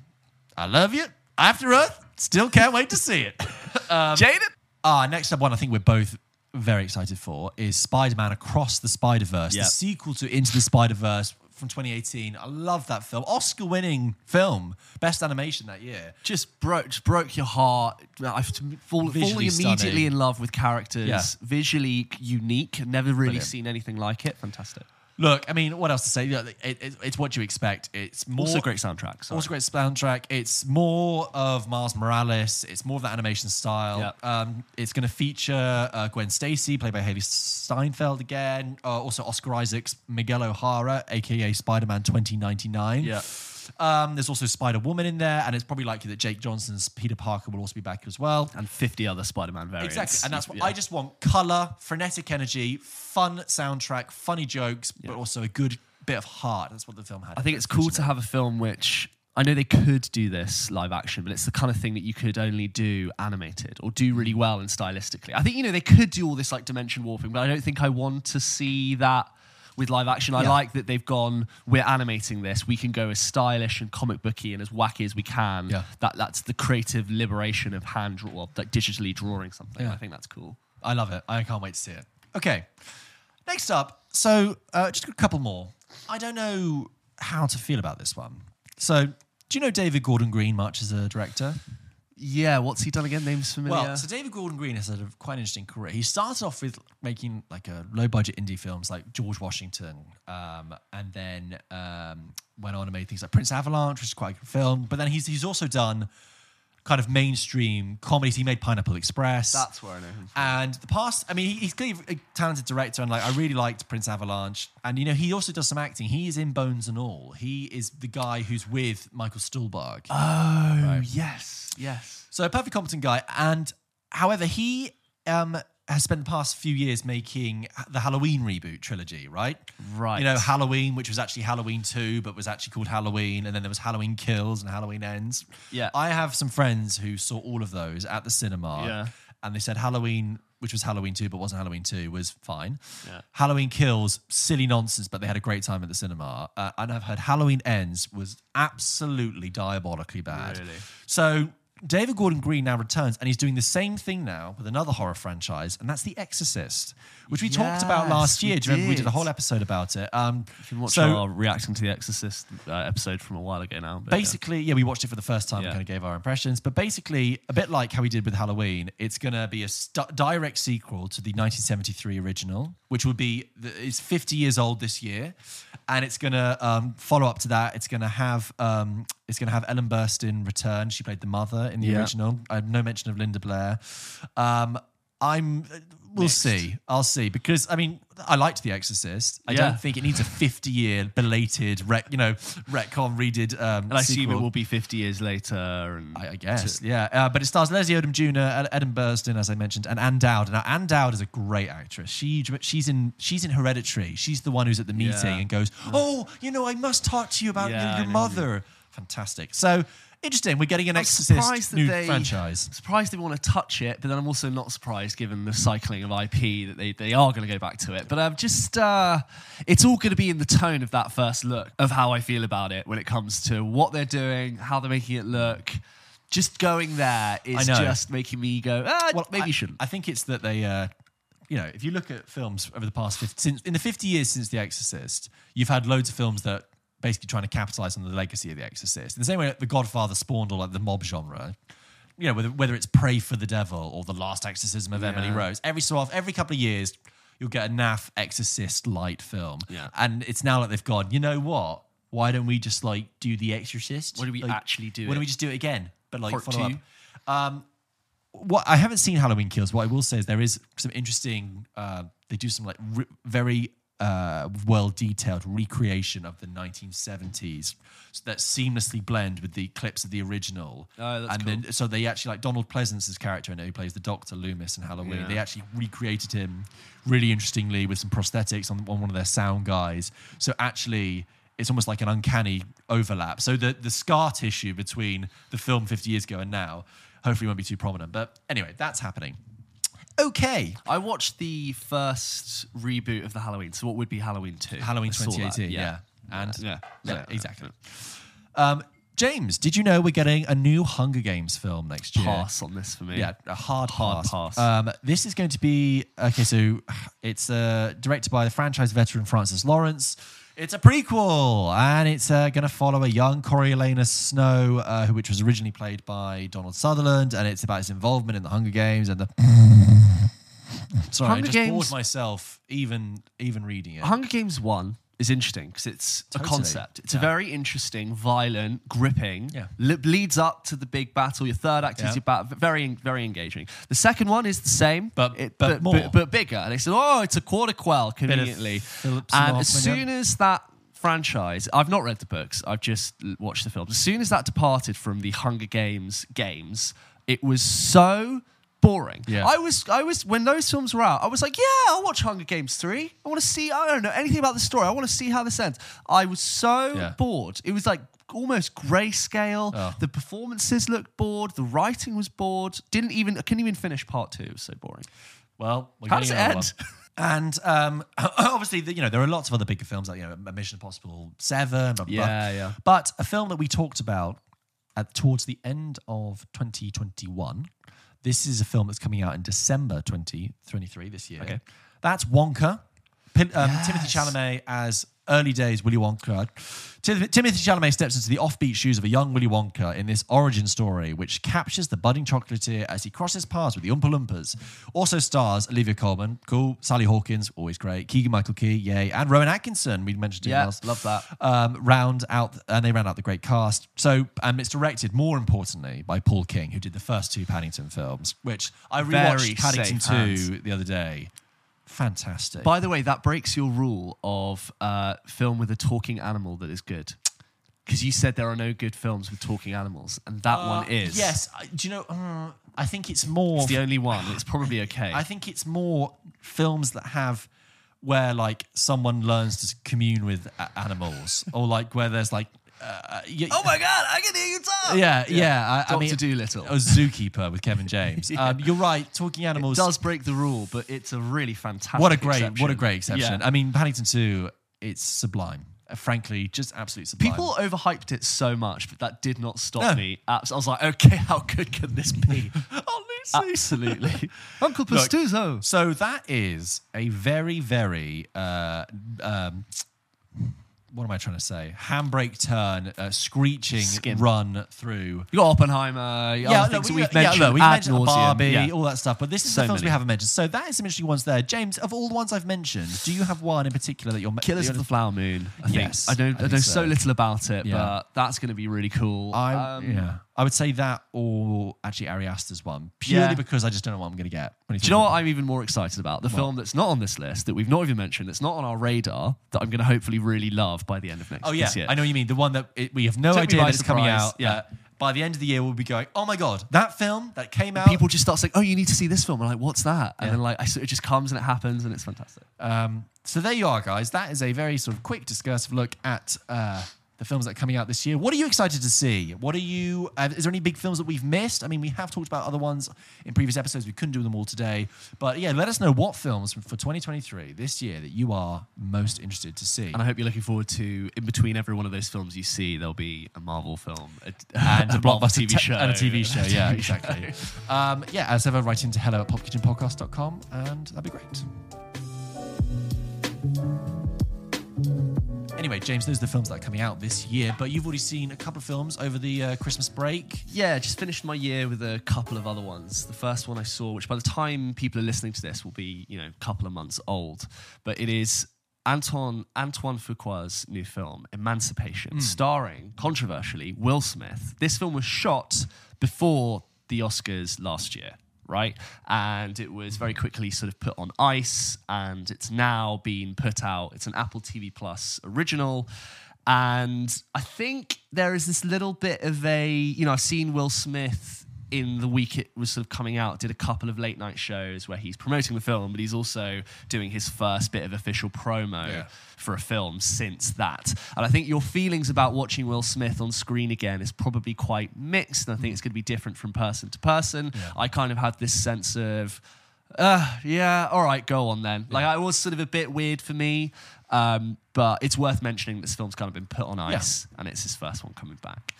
I love you. After Earth, still can't wait to see it.
Jaden.
Ah, next up one I think we're both very excited for is Spider-Man Across the Spider-Verse,
Yeah.
the sequel to Into the Spider-Verse from 2018. I love that film. Oscar-winning film, best animation that year.
Just broke, just broke your heart. I've fall,
Visually
falling immediately
stunning.
in love with characters.
Yeah.
Visually unique. Never really
Brilliant.
seen anything like it. Fantastic.
Look, I mean, what else to say? It, it, it's what you expect. It's more
Also great soundtrack. sorry.
Also great soundtrack. It's more of Miles Morales. It's more of that animation style.
Yeah.
Um, it's going to feature uh, Gwen Stacy, played by Hailee Steinfeld again. Uh, also Oscar Isaacs, Miguel O'Hara, aka Spider-Man 2099.
Yeah.
Um, there's also Spider Woman in there, and it's probably likely that Jake Johnson's Peter Parker will also be back as well.
And 50 other Spider-Man variants.
Exactly, and that's what
Yeah.
I just want: color, frenetic energy, fun soundtrack, funny jokes, but also a good bit of heart. That's what the film had.
I think it's cool to have a film which I know they could do this live action, but it's the kind of thing that you could only do animated or do really well and stylistically. I think you know they could do all this like dimension warping, but I don't think I want to see that with live action. I
Yeah.
like that they've gone. We're animating this. We can go as stylish and comic booky and as wacky as we can.
Yeah.
That that's the creative liberation of hand draw, or like digitally drawing something.
Yeah.
I think that's cool.
I love it. I can't wait to see it. Okay. Next up, so uh, just a couple more. I don't know how to feel about this one. So, do you know David Gordon Green much as a director?
Yeah, what's he done again? Names familiar.
Well, so David Gordon Green has had a quite interesting career. He started off with making like a low budget indie films like George Washington, um, and then um, went on and made things like Prince Avalanche, which is quite a good film. But then he's he's also done kind of mainstream comedies. He made Pineapple Express.
that's where I know him. From.
And the past, I mean, he- he's clearly a talented director, and like I really liked Prince Avalanche. And you know, he also does some acting. He is in Bones and All. He is the guy who's with Michael Stuhlbarg.
Oh yes, yes.
So a perfect competent guy. And however, he um, has spent the past few years making the Halloween reboot trilogy, right?
Right.
You know, Halloween, which was actually Halloween 2, but was actually called Halloween. And then there was Halloween Kills and Halloween Ends.
Yeah.
I have some friends who saw all of those at the cinema.
Yeah.
And they said Halloween, which was Halloween 2, but wasn't Halloween 2, was fine.
Yeah.
Halloween Kills, silly nonsense, but they had a great time at the cinema. Uh, and I've heard Halloween Ends was absolutely diabolically bad.
Really?
So David Gordon Green now returns and he's doing the same thing now with another horror franchise, and that's The Exorcist, which we talked about last year. Do you remember we did a whole episode about it? Um,
You can watch
so
our reacting to the Exorcist uh, episode from a while ago now. but, yeah.
basically, yeah. we watched it for the first time and kind of gave our impressions. But basically, a bit like how we did with Halloween, it's going to be a st- direct sequel to the 1973 original, which would be the, it's 50 years old this year, and it's going to um, follow up to that. It's going to have um, it's to have Ellen Burstyn return. She played the mother in the
Yeah.
original. Uh, no mention of Linda Blair. Um, I'm. We'll
Mixed.
see. I'll see because I mean I liked The Exorcist. I
Yeah.
don't think it needs a 50 year belated rec, you know, retcon redid. Um,
And I assume it will be 50 years later. And
I, I guess, yeah. Uh, but it stars Leslie Odom Jr., Ed- Ellen Burstyn, as I mentioned, and Ann Dowd. Now, Ann Dowd is a great actress. She she's in she's in Hereditary. She's the one who's at the meeting
Yeah.
and goes, "Oh, you know, I must talk to you about
Yeah,
your, your mother." Fantastic. So interesting. We're getting an
I'm
Exorcist new
they-
franchise.
I'm surprised they want to touch it, but then I'm also not surprised given the cycling of IP that they, they are going to go back to it. But I'm just, uh, it's all going to be in the tone of that first look of how I feel about it when it comes to what they're doing, how they're making it look. Just going there is just making me go, ah, maybe
I,
you shouldn't.
I think it's that they, uh, you know, if you look at films over the past 50, since in the 50 years since The Exorcist, you've had loads of films that basically trying to capitalize on the legacy of The Exorcist. In the same way that The Godfather spawned all like the mob genre. You know, whether, whether it's Prey for the Devil or The Last Exorcism of Emily Rose, every so often, every couple of years, you'll get a naff Exorcist light film.
Yeah.
And it's now like they've gone, you know what? Why don't we just like do The Exorcist?
What do we
Like,
actually do
Why don't we just do it again? But like
Part
follow
two?
up. Um, what I haven't seen Halloween Kills. What I will say is there is some interesting. Uh, they do some like re- very uh, well detailed recreation of the 1970s that seamlessly blend with the clips of the original.
Oh, that's
and
cool.
then so they actually like Donald Pleasence's character in it, who plays the Doctor Loomis in Halloween.
Yeah.
They actually recreated him really interestingly with some prosthetics on, on one of their sound guys. So actually. It's almost like an uncanny overlap. So the, the scar tissue between the film 50 years ago and now hopefully won't be too prominent. But anyway, that's happening. Okay.
I watched the first reboot of the Halloween, so what would be Halloween 2?
Halloween
I saw that,
2018, yeah. And
yeah,
yeah,
yeah,
exactly. Um, James, did you know we're getting a new Hunger Games film next year?
Pass on this for me.
Yeah, a hard,
Hard
pass.
pass.
Um, this is going to be okay. So it's uh, directed by the franchise veteran Francis Lawrence. It's a prequel, and it's uh, going to follow a young Coriolanus Snow, uh, who, which was originally played by Donald Sutherland, and it's about his involvement in the Hunger Games and the. Sorry,
Hunger
I just
Games-
bored myself even even reading it.
Hunger Games 1 is interesting because it's
Totally.
a concept. It's a
Yeah.
very interesting, violent, gripping.
Yeah.
li- leads up to the big battle. Your third act
Yeah.
is your battle. Very, very engaging. The second one is the same,
But- but more.
but, bigger. And they said, oh, it's a quarter quell conveniently. And as
Hoffman,
soon as that franchise, I've not read the books. I've just l- watched the films. As soon as that departed from the Hunger Games games, it was so boring.
Yeah.
I was, I was when those films were out. I was like, yeah, I'll watch Hunger Games three. I want to see. I don't know anything about the story. I want to see how this ends. I was so
Yeah.
bored. It was like almost grayscale.
Oh.
The performances looked bored. The writing was bored. Didn't even. I couldn't even finish part two. It was so boring.
Well, we're
How does
getting
it end?
And um, obviously, the, you know, there are lots of other bigger films like you know, Mission Impossible Seven. Blah, blah, blah.
Yeah, yeah.
But a film that we talked about at, towards the end of 2021. This is a film that's coming out in December 2023 this year.
Okay.
That's Wonka. Pin, um, Timothy
Yes.
Chalamet as early days Willy Wonka. Tim- Timothy Chalamet steps into the offbeat shoes of a young Willy Wonka in this origin story, which captures the budding chocolatier as he crosses paths with the Oompa Loompas. Also stars Olivia Colman, cool, Sally Hawkins, always great, Keegan Michael Key, yay, and Rowan Atkinson. We mentioned him
Yeah,
last.
love that.
Um, round out, and they round out the great cast. So, and it's directed more importantly by Paul King, who did the first two Paddington films, which I rewatched
Very
Paddington 2
hands.
the other day. Fantastic.
By the way, that breaks your rule of uh, film with a talking animal that is good. Because you said there are no good films with talking animals, and that one is.
Yes. I- Do you know? Uh, I think it's more.
It's the only one. It's probably okay.
I think it's more films that have where like someone learns to commune with a- animals, or like where there's like. Uh, y-
oh my god, I can hear you talk.
yeah, yeah. I, I
Dr.
mean,
Dolittle.
A Zookeeper with Kevin James. um, you're right. Talking
It
animals
does break the rule, but it's a really fantastic.
What a great,
exception.
what a great exception.
Yeah.
I mean, Paddington Two, it's sublime. Uh, frankly, just absolute sublime.
People overhyped it so much, but that did not stop
No.
me. Abs- I was like, okay, how good can this be? oh, Lucy. Absolutely. Uncle
Look, So that is a very, very uh, um, what am I trying to say? Handbrake turn, uh, screeching run through.
You got Oppenheimer. Yeah,
look,
things
we-
we've
yeah,
mentioned.
look, we've
ad
mentioned
nauseam.
Barbie,
Yeah.
all that stuff, but this is
So
the films we haven't mentioned. So that is some interesting ones there. James, of all the ones I've mentioned, do you have one in particular that you're
Killers of the Flower Moon. I think.
Yes,
I know.
I
I, know
so.
so. little about it,
Yeah.
but that's going to be really cool.
I,
Um,
yeah, I would say that or actually Ari Aster's one, purely
Yeah.
because I just don't know what I'm going to get. when
Do you know what I'm even more excited about? The film that's not on this list, that we've not even mentioned, that's not on our radar, that I'm going to hopefully really love by the end of next year.
Oh yeah,
this year.
I know what you mean. The one that it, we have no
Took me
idea
by
that coming
surprise,
out.
yeah.
uh, by the end of the year, we'll be going. Oh my god, that film that came out.
People just start saying, "Oh, you need to see this film." I'm like, "What's that?" And
Yeah.
then like, I, so it just comes and it happens, and it's fantastic.
Um, so there you are, guys. That is a very sort of quick discursive look at uh, the films that are coming out this year. What are you excited to see? What are you? Uh, is there any big films that we've missed? I mean, we have talked about other ones in previous episodes. We couldn't do them all today, but yeah, let us know what films for 2023 this year that you are most interested to see.
And I hope you're looking forward to, in between every one of those films you see, there'll be a Marvel film a,
and a
Marvel
blockbuster
TV
te-
show
and a TV show.
a
Yeah,
TV show.
exactly. um, yeah, as ever, write into hello at pulpkitchenpodcast.com and that'd be great. Anyway, James, those are the films that are coming out this year, but you've already seen a couple of films over the uh, Christmas break.
Yeah, just finished my year with a couple of other ones. The first one I saw, which by the time people are listening to this will be, you know, a couple of months old, but it is Anton Antoine Fuqua's new film, Emancipation, starring controversially Will Smith. This film was shot before the Oscars last year. Right, and it was very quickly sort of put on ice, and it's now been put out. It's an Apple TV Plus original, and I think there is this little bit of a, you know, I've seen Will Smith in the week it was sort of coming out, did a couple of late night shows where he's promoting the film, but he's also doing his first bit of official promo
Yeah.
for a film since that. And I think your feelings about watching Will Smith on screen again is probably quite mixed. And I think it's going to be different from person to person. I kind of had this sense of, uh, yeah, all right, go on then. Like, it was sort of a bit weird for me, um, but it's worth mentioning that this film's kind of been put on ice and it's his first one coming back.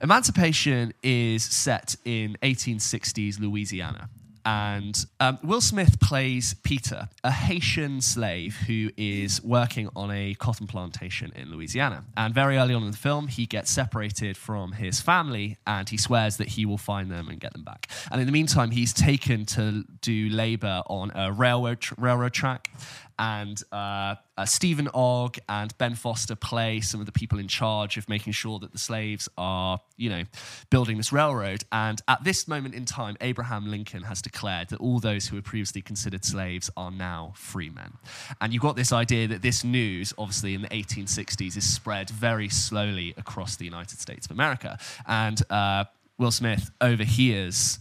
Emancipation is set in 1860s Louisiana. And um, Will Smith plays Peter, a Haitian slave who is working on a cotton plantation in Louisiana. And very early on in the film, he gets separated from his family and he swears that he will find them and get them back. And in the meantime, he's taken to do labor on a railroad, tr- railroad track. And uh, uh, Stephen Ogg and Ben Foster play some of the people in charge of making sure that the slaves are, you know, building this railroad. And at this moment in time, Abraham Lincoln has declared that all those who were previously considered slaves are now free men. And you've got this idea that this news, obviously in the 1860s, is spread very slowly across the United States of America. And uh, Will Smith overhears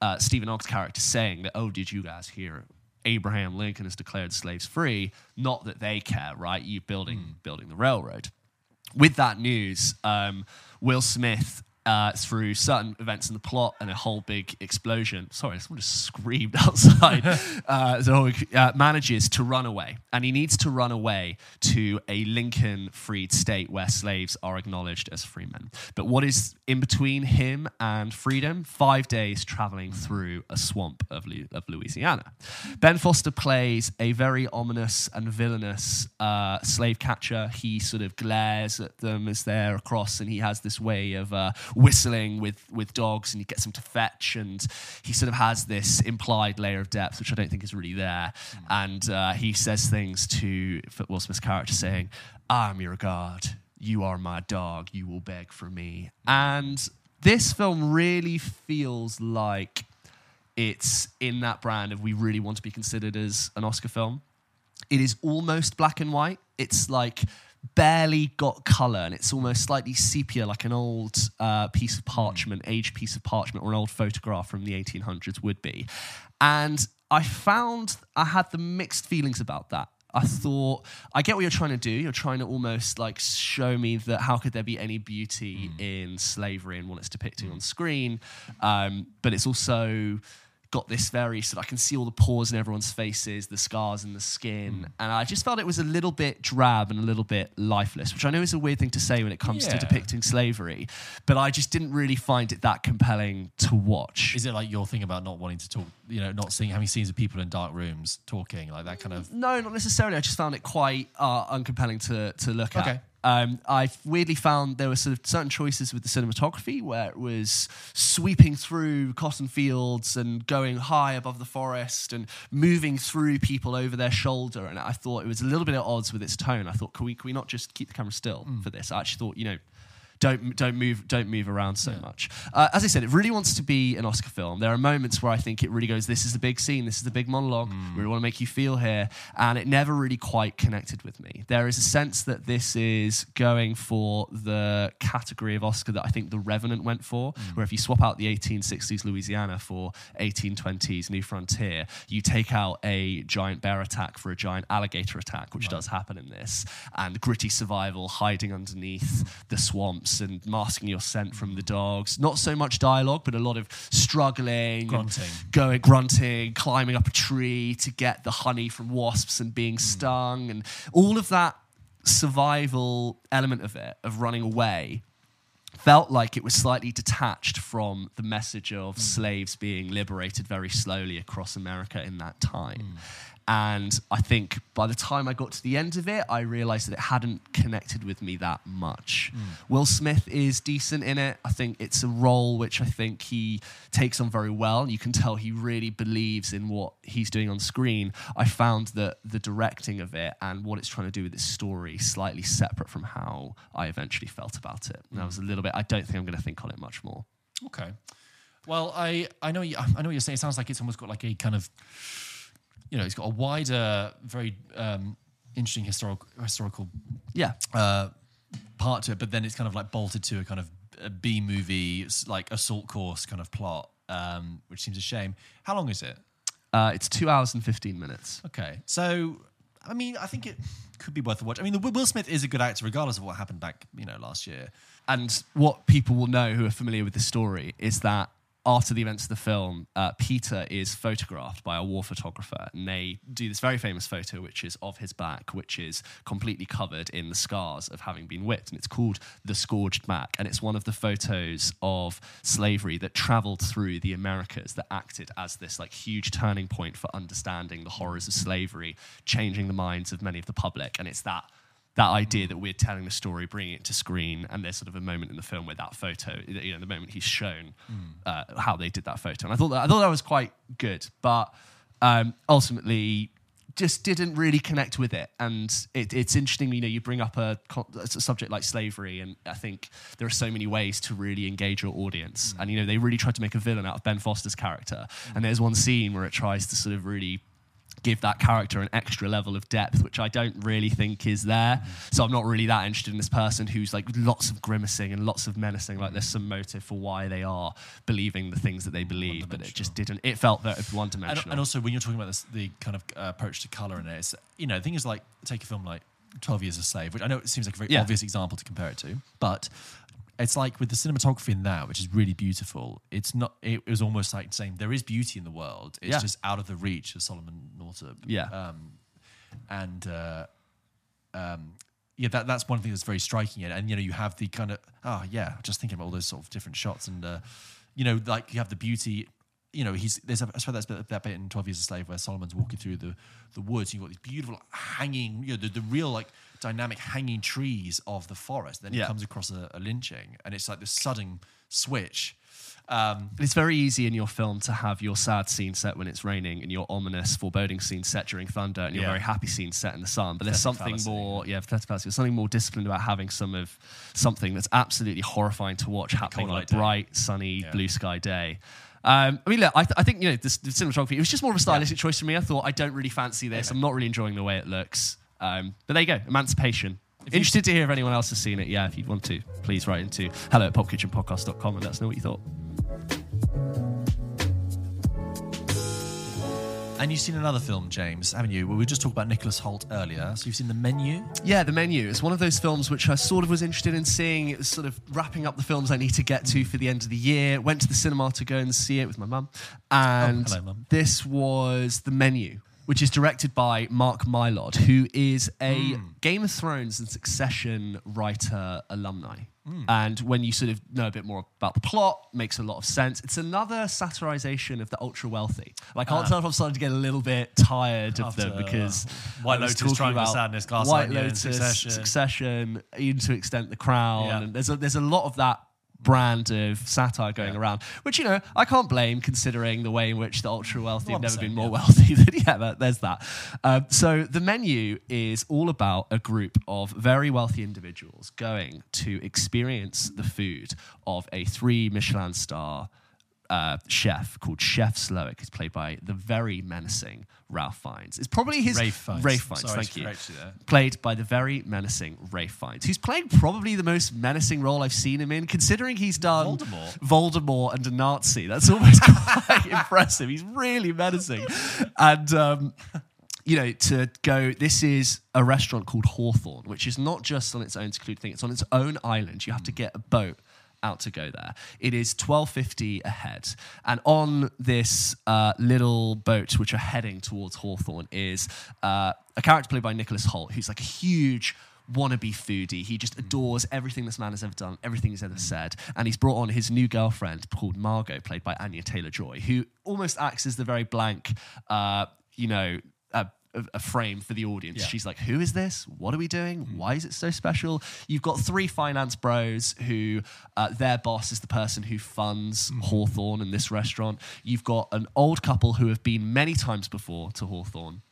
uh, Stephen Ogg's character saying that, oh, did you guys hear Abraham Lincoln has declared slaves free? Not that they care, right? You building building the railroad. With that news, um, Will Smith. Uh, through certain events in the plot and a whole big explosion. Sorry, someone just screamed outside. uh, so uh, manages to run away, and he needs to run away to a Lincoln freed state where slaves are acknowledged as free men. But what is in between him and freedom? Five days traveling through a swamp of, Lu- of Louisiana. Ben Foster plays a very ominous and villainous uh, slave catcher. He sort of glares at them as they're across, and he has this way of uh, whistling with, with dogs, and he gets them to fetch, and he sort of has this implied layer of depth, which I don't think is really there. And uh, he says things to Will Smith's character saying, I'm your God you are my dog, you will beg for me. And this film really feels like it's in that brand of we really want to be considered as an Oscar film. It is almost black and white. It's like barely got color and it's almost slightly sepia like an old uh, piece of parchment aged piece of parchment or an old photograph from the 1800s would be. And i found i had the mixed feelings about that. I thought I get what you're trying to do. You're trying to almost like show me that how could there be any beauty in slavery and what it's depicting on screen, um, but it's also got this very sort of, I can see all the pores in everyone's faces, the scars in the skin, and I just felt it was a little bit drab and a little bit lifeless, which I know is a weird thing to say when it comes to depicting slavery, but I just didn't really find it that compelling to watch.
Is it like your thing about not wanting to talk, you know, not seeing having scenes of people in dark rooms talking, like that kind of
No, not necessarily. I just found it quite uh, uncompelling to to look at.
Okay.
at. Um, I weirdly found there were sort of certain choices with the cinematography where it was sweeping through cotton fields and going high above the forest and moving through people over their shoulder. And I thought it was a little bit at odds with its tone. I thought, can we, can we not just keep the camera still for this? I actually thought, you know, don't don't move don't move around so much. Uh, as I said, it really wants to be an Oscar film. There are moments where I think it really goes, "This is the big scene. This is the big monologue. We really want to make you feel here," and it never really quite connected with me. There is a sense that this is going for the category of Oscar that I think The Revenant went for, where if you swap out the 1860s Louisiana for 1820s New Frontier, you take out a giant bear attack for a giant alligator attack, which does happen in this, and gritty survival, hiding underneath the and masking your scent from the dogs. Not so much dialogue, but a lot of struggling,
Grunting.
going grunting, climbing up a tree to get the honey from wasps and being hmm. stung, and all of that survival element of it, of running away, felt like it was slightly detached from the message of hmm. slaves being liberated very slowly across America in that time. Hmm. And I think by the time I got to the end of it, I realized that it hadn't connected with me that much. Hmm. Will Smith is decent in it. I think it's a role which I think he takes on very well. You can tell he really believes in what he's doing on screen. I found that the directing of it and what it's trying to do with its story slightly separate from how I eventually felt about it. And I was a little bit. I don't think I'm going to think on it much more.
Okay. Well, I I know you, I know what you're saying. It sounds like it's almost got like a kind of, you know, it's got a wider, very um, interesting historical historical
Yeah.
uh, part to it, but then it's kind of like bolted to a kind of a B movie, like assault course kind of plot, um, which seems a shame. How long is it?
Uh, it's two hours and 15 minutes.
Okay, so I mean, I think it could be worth a watch. I mean, Will Smith is a good actor, regardless of what happened back, you know, last year.
And what people will know who are familiar with the story is that after the events of the film, uh, Peter is photographed by a war photographer, and they do this very famous photo, which is of his back, which is completely covered in the scars of having been whipped, and it's called the Scourged Back, and it's one of the photos of slavery that travelled through the Americas that acted as this like huge turning point for understanding the horrors of slavery, changing the minds of many of the public, and it's that that idea that we're telling the story, bringing it to screen, and there's sort of a moment in the film where that photo, you know, the moment he's shown uh, how they did that photo, and I thought that I thought that was quite good, but um, ultimately just didn't really connect with it. And it, it's interesting, you know, you bring up a, a subject like slavery, and I think there are so many ways to really engage your audience. And, you know, they really tried to make a villain out of Ben Foster's character. And there's one scene where it tries to sort of really give that character an extra level of depth, which I don't really think is there. So I'm not really that interested in this person who's like lots of grimacing and lots of menacing. Like there's some motive for why they are believing the things that they believe, but it just didn't. It felt very one
And,
dimensional.
and also, when you're talking about this, the kind of uh, approach to color in it, it's, you know, the thing is like take a film like Twelve Years a Slave, which I know it seems like a very
Yeah.
obvious example to compare it to, but it's like with the cinematography in that, which is really beautiful. It's not. It was almost like saying there is beauty in the world. It's
Yeah.
just out of the reach of Solomon Northup.
Yeah.
Um, and uh, um, yeah, that, that's one thing that's very striking. And, and you know, you have the kind of oh yeah, just thinking about all those sort of different shots, and uh, you know, like you have the beauty. You know, he's there's a, I suppose that's bit, that bit in Twelve Years a Slave where Solomon's walking through the the woods. You've got these beautiful hanging, you know, the, the real like dynamic hanging trees of the forest. Then he
Yeah.
comes across a, a lynching, and it's like this sudden switch. Um,
It's very easy in your film to have your sad scene set when it's raining and your ominous, foreboding scene set during thunder and your
Yeah.
very happy scene set in the sun. But there's
Pathetic
something
fallacy.
more, yeah, pathetic fallacy. There's something more disciplined about having some of something that's absolutely horrifying to watch happening on a
light day.
bright, sunny, blue sky day. Um, I mean, look, I, th- I think you know this, the cinematography. It was just more of a stylistic choice for me. I thought I don't really fancy this. I'm not really enjoying the way it looks. Um, but there you go, Emancipation. If Interested to hear if anyone else has seen it. Yeah, if you want to, please write into hello at pulpkitchenpodcast.com and let us know what you thought.
And you've seen another film, James, haven't you? Well, we just talked about Nicholas Hoult earlier. So you've seen The Menu.
Yeah, The Menu. It's one of those films which I sort of was interested in seeing. It was sort of wrapping up the films I need to get to for the end of the year. Went to the cinema to go and see it with my mum. And
hello, Mum.
this was The Menu, which is directed by Mark Mylod, who is a
Hmm.
Game of Thrones and Succession writer alumni.
Hmm.
And when you sort of know a bit more about the plot, makes a lot of sense. It's another satirization of the ultra wealthy. Like, I can't tell if I'm starting to get a little bit tired of them. Because
uh, White Lotus,
talking
Triangle Sadness, Glass
White
Onion,
Lotus,
Succession.
Succession, even to extent The Crown.
Yeah.
And there's a, there's a lot of that brand of satire going
Yeah.
around, which, you know, I can't blame considering the way in which the ultra wealthy have never
1%,
been more
yeah.
wealthy than, yeah, but there's that. Um, so the menu is all about a group of very wealthy individuals going to experience the food of a three Michelin star uh, chef called Chef Slowik, who's played by the very menacing Ralph Fiennes. It's probably his
Rafe Fiennes.
Rafe Fiennes,
Sorry
thank you.
you.
Played by the very menacing Rafe Fiennes, who's played probably the most menacing role I've seen him in, considering he's done
Voldemort.
Voldemort and a Nazi. That's almost quite impressive. He's really menacing. And um, you know, to go, this is a restaurant called Hawthorn, which is not just on its own secluded thing, it's on its own island. You have to get a boat out to go there. It is 12.50 ahead. And on this uh, little boat, which are heading towards Hawthorn, is uh, a character played by Nicholas Hoult, who's like a huge wannabe foodie. He just adores everything this man has ever done, everything he's ever said. And he's brought on his new girlfriend called Margot, played by Anya Taylor Joy, who almost acts as the very blank, uh, you know, uh, a, a frame for the audience.
Yeah.
She's like, "Who is this? What are we doing? Why is it so special?" You've got three finance bros who uh, their boss is the person who funds Hawthorn and this restaurant. You've got an old couple who have been many times before to Hawthorn.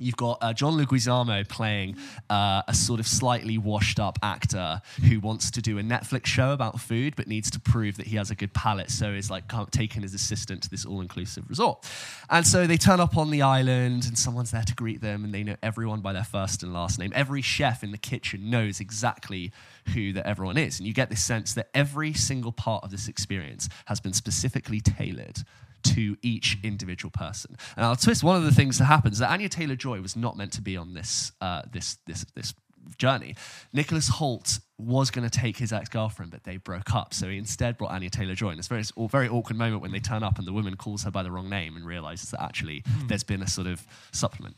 You've got uh, John Leguizamo playing uh, a sort of slightly washed up actor who wants to do a Netflix show about food but needs to prove that he has a good palate, so is like taken his assistant to this all inclusive resort. And so they turn up on the island and someone's there to greet them and they know everyone by their first and last name. Every chef in the kitchen knows exactly who that everyone is. And you get this sense that every single part of this experience has been specifically tailored to each individual person. And I'll twist one of the things that happens that Anya Taylor Joy was not meant to be on this uh, this this this journey. Nicholas Hoult was going to take his ex girlfriend, but they broke up. So he instead brought Anya Taylor Joy. And it's very, a very awkward moment when they turn up and the woman calls her by the wrong name and realizes that actually there's been a sort of supplement.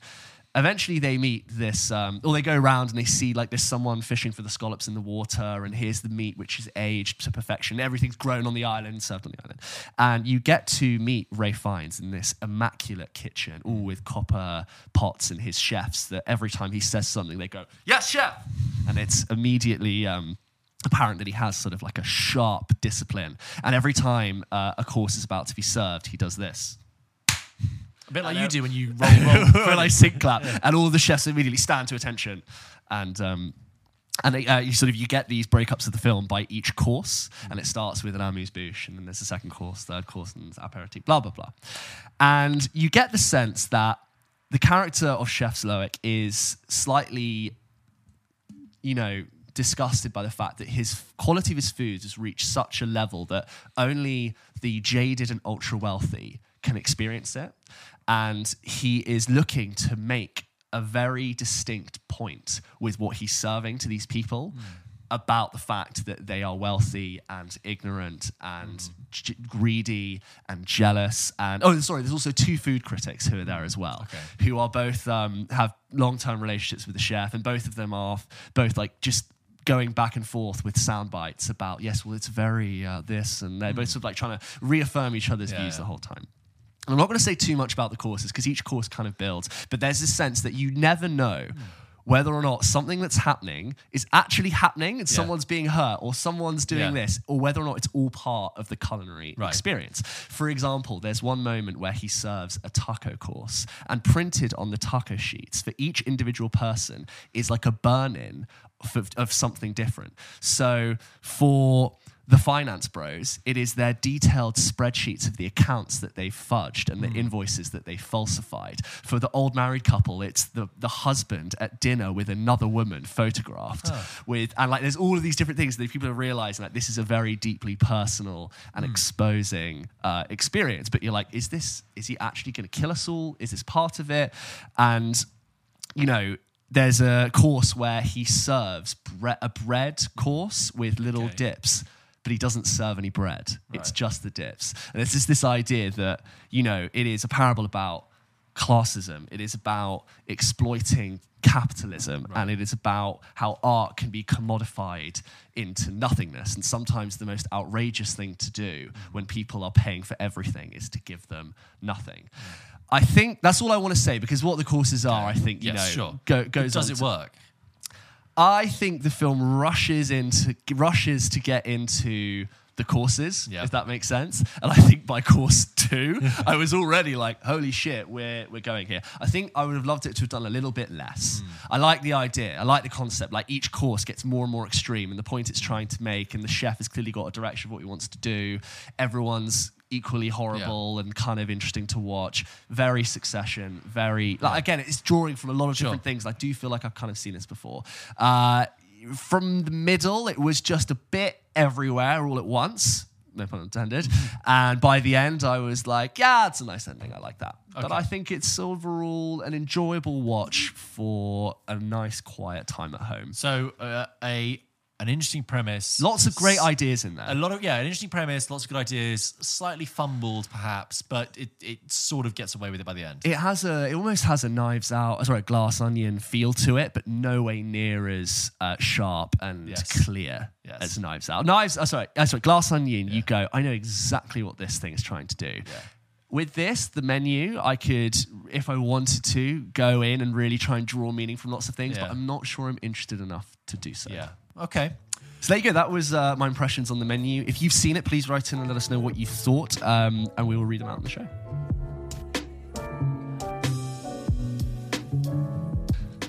Eventually, they meet this, um, or they go around and they see like there's someone fishing for the scallops in the water, and here's the meat which is aged to perfection. Everything's grown on the island, served on the island, and you get to meet Rafe Fiennes in this immaculate kitchen, all with copper pots and his chefs. That every time he says something, they go, "Yes, chef," and it's immediately. Um, apparent that he has sort of like a sharp discipline, and every time uh, a course is about to be served, he does this.
A bit like you do when you roll, roll
when I sync clap, and all the chefs immediately stand to attention, and um, and uh, you sort of you get these breakups of the film by each course, and it starts with an amuse bouche, and then there's a second course, third course, and aperitif, blah blah blah, and you get the sense that the character of Chef Slowik is slightly, you know. Disgusted by the fact that his quality of his foods has reached such a level that only the jaded and ultra wealthy can experience it. And he is looking to make a very distinct point with what he's serving to these people about the fact that they are wealthy and ignorant and j- greedy and jealous. And oh, sorry, there's also two food critics who are there as well, who are both um, have long term relationships with the chef, and both of them are both like just going back and forth with sound bites about yes well it's very uh, this and they're both sort of like trying to reaffirm each other's
Yeah,
views
yeah.
the whole time I'm not going to say too much about the courses because each course kind of builds, but there's this sense that you never know whether or not something that's happening is actually happening and someone's being hurt or someone's doing
Yeah.
this, or whether or not it's all part of the culinary
Right.
experience. For example, there's one moment where he serves a taco course, and printed on the taco sheets for each individual person is like a burn in of, of something different. So for the finance bros, it is their detailed spreadsheets of the accounts that they've fudged and the invoices that they falsified. For the old married couple, it's the, the husband at dinner with another woman photographed with and like there's all of these different things that people are realizing like this is a very deeply personal and exposing uh, experience. But you're like, is this is he actually gonna kill us all? Is this part of it? And you know, there's a course where he serves bre- a bread course with little
Okay.
dips, but he doesn't serve any bread. It's just the dips. And there's just this idea that, you know, it is a parable about classism, it is about exploiting capitalism, and it is about how art can be commodified into nothingness. And sometimes the most outrageous thing to do mm. when people are paying for everything is to give them nothing. I think that's all I want to say because what the courses are, I think, you
Yes,
know,
sure.
go,
But
goes
Does
on
it
to-
work?
I think the film rushes into rushes to get into the courses,
Yeah.
if that makes sense. And I think by course two, I was already like, "Holy shit, we're we're going here." I think I would have loved it to have done a little bit less. I like the idea. I like the concept. Like each course gets more and more extreme, and the point it's trying to make, and the chef has clearly got a direction of what he wants to do. Everyone's equally horrible and kind of interesting to watch. Very Succession. Very like again, it's drawing from a lot of
Sure.
different things. I do feel like I've kind of seen this before. Uh, from the middle, it was just a bit everywhere all at once. No pun intended. and by the end, I was like, yeah, it's a nice ending. I like that. But I think it's overall an enjoyable watch for a nice, quiet time at home.
So uh, a an interesting premise.
Lots of great ideas in there.
A lot of yeah, an interesting premise, lots of good ideas, slightly fumbled perhaps, but it, it sort of gets away with it by the end.
it has a it almost has a knives out sorry glass onion feel to it but no way near as uh, sharp and
Yes.
clear
Yes.
as knives out knives uh, sorry uh, sorry glass onion you go i know exactly what this thing is trying to do with this the menu i could if i wanted to go in and really try and draw meaning from lots of things but i'm not sure i'm interested enough to do so
yeah. Okay.
so there you go. That was uh, my impressions on the menu. If you've seen it, please write in and let us know what you thought, um, and we will read them out on the show.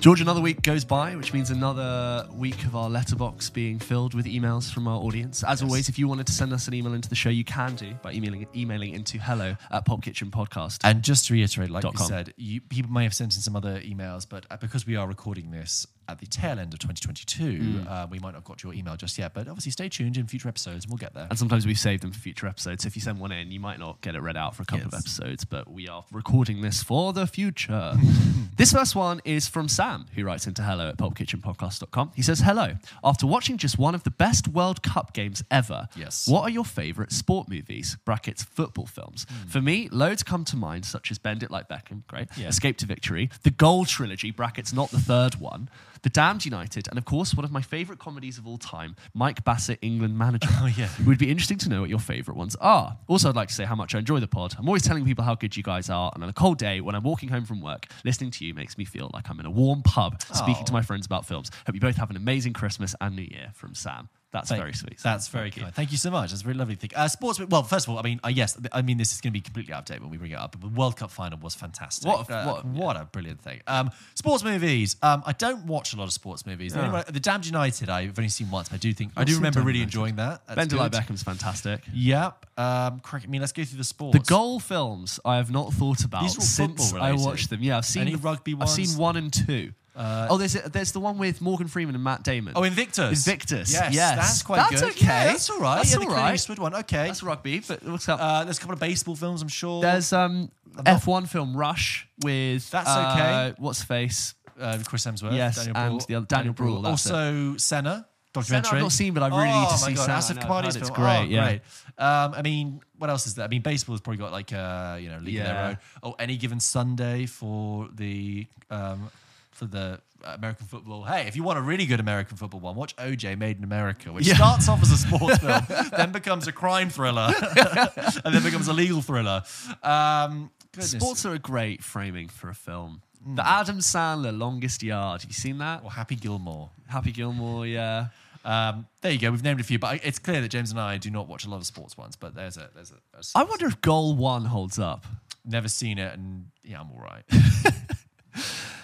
George, another week goes by, which means another week of our letterbox being filled with emails from our audience. As always, if you wanted to send us an email into the show, you can do by emailing emailing into hello at pulpkitchenpodcast.
And just to reiterate, like you said, you, people may have sent in some other emails, but uh, because we are recording this at the tail end of 2022, uh, we might not have got your email just yet. But obviously, stay tuned in future episodes, and we'll get there.
And sometimes we save them for future episodes. So if you send one in, you might not get it read out for a couple of episodes, but we are recording this for the future. this first one is from Sam, who writes into hello at pulpkitchenpodcast.com. He says, Hello. After watching just one of the best World Cup games ever,
Yes.
what are your favourite sport movies? Brackets, football films. For me, loads come to mind, such as Bend It Like Beckham, great.
Yeah.
Escape to Victory, the Goal Trilogy, brackets, not the third one. The Damned United, and of course, one of my favourite comedies of all time, Mike Bassett, England Manager.
Oh, yeah.
It would be interesting to know what your favourite ones are. Also, I'd like to say how much I enjoy the pod. I'm always telling people how good you guys are, and on a cold day, when I'm walking home from work, listening to you makes me feel like I'm in a warm pub speaking
Oh.
to my friends about films. Hope you both have an amazing Christmas and New Year from Sam. That's
Thank-
very sweet.
That's very kind. Thank you so much. That's a really lovely thing. Uh, sports. Well, first of all, I mean, uh, yes, I mean this is going to be completely out of date when we bring it up. But the World Cup final was fantastic.
What a-
Uh,
what-
what a brilliant thing. Um, sports movies. Um, I don't watch a lot of sports movies. The, only the Damned United, I've only seen once. But I do think I do remember
Damned
really
United.
enjoying that. That's
Bend It
Like.
Beckham's fantastic.
Yep. Um. I mean, let's go through the sports.
The goal films I have not thought about
These are all
since I watched them. Yeah, I've seen
Any
the-
rugby
I've seen one and two. Oh, there's a, there's the one with Morgan Freeman and Matt Damon.
Oh, Invictus.
Invictus.
Yes,
Yes.
that's quite
That's
good.
okay.
Yeah, that's all right.
That's
yeah, the
all right.
Eastwood one. Okay.
that's rugby, but what's up?
Uh, there's a couple of baseball films, I'm sure.
there's um F1 film Rush with
That's
uh,
okay.
What's face?
uh, Chris Hemsworth.
Yes,
Daniel
and
Bruhl.
the other- Daniel that's
Also, Senna.
Senna
Documentary.
I've not seen, but I really need to
oh
see
God,
Senna.
Asif
I know, I've
Kapadia
heard it's
film.
great,
Oh,
yeah.
great. Um, I mean, what else is there? I mean, baseball has probably got like uh, you know League of Their Own. Oh, any given Sunday for the um, for the American football. Hey, if you want a really good American football one, watch OJ Made in America, which
Yeah.
starts off as a sports film, then becomes a crime thriller, and then becomes a legal thriller. Um.
Sports are a great framing for a film.
Hmm.
The Adam Sandler Longest Yard. Have you seen that?
or Happy Gilmore.
Happy Gilmore, yeah.
Um, there you go. We've named a few, but it's clear that James and I do not watch a lot of sports ones. But there's a there's a. there's-
I wonder if Goal One holds up.
never seen it, and yeah, I'm all right.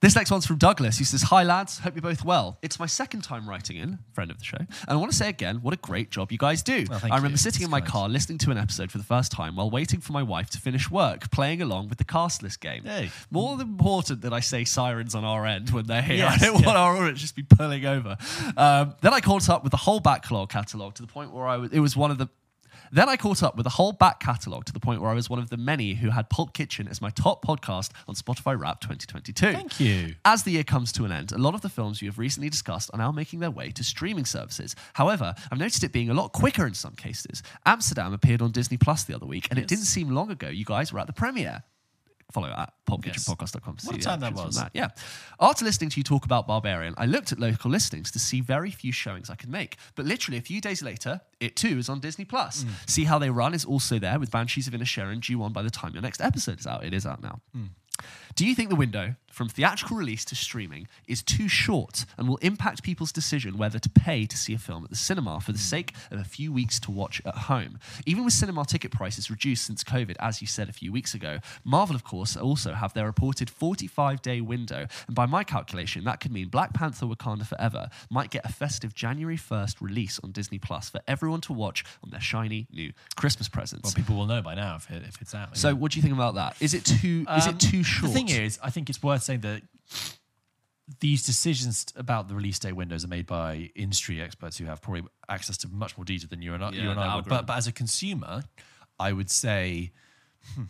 This next one's from Douglas. He says, Hi, lads. Hope you're both well. It's my second time writing in, friend of the show. And I want to say again, what a great job you guys do.
Well,
I remember
you.
sitting
That's
in my
kind.
car listening to an episode for the first time while waiting for my wife to finish work, playing along with the cast list game.
Hey.
More than important that I say sirens on our end when they're here.
Yes,
I don't
yeah.
want our audience just be pulling over. Um, then I caught up with the whole backlog catalogue to the point where I was, it was one of the then I caught up with the whole back catalogue to the point where I was one of the many who had Pulp Kitchen as my top podcast on Spotify Rap 2022.
Thank you.
As the year comes to an end, a lot of the films you have recently discussed are now making their way to streaming services. However, I've noticed it being a lot quicker in some cases. Amsterdam appeared on Disney Plus the other week, and it didn't seem long ago you guys were at the premiere. Follow at pulpkitchenpodcast.com to
What a time that was.
that. Yeah. After listening to you talk about Barbarian, I looked at local listings to see very few showings I could make. But literally a few days later, it too is on Disney Plus.
Mm.
See How They Run is also there with Banshees of Inisherin due on by the time your next episode is out. It is out now.
Mm.
Do you think the window from theatrical release to streaming is too short and will impact people's decision whether to pay to see a film at the cinema for the sake of a few weeks to watch at home? Even with cinema ticket prices reduced since COVID, as you said a few weeks ago, Marvel, of course, also have their reported 45 day window. And by my calculation, that could mean Black Panther Wakanda Forever might get a festive January 1st release on Disney Plus for everyone to watch on their shiny new Christmas presents.
Well, people will know by now if, it, if it's out.
so, what do you think about that? Is it too? is
Um,
it too short?
The thing is, I think it's worth saying that these decisions about the release date windows are made by industry experts who have probably access to much more detail than you and I,
Yeah,
you and I would. But, but as a consumer, I would say, hmm,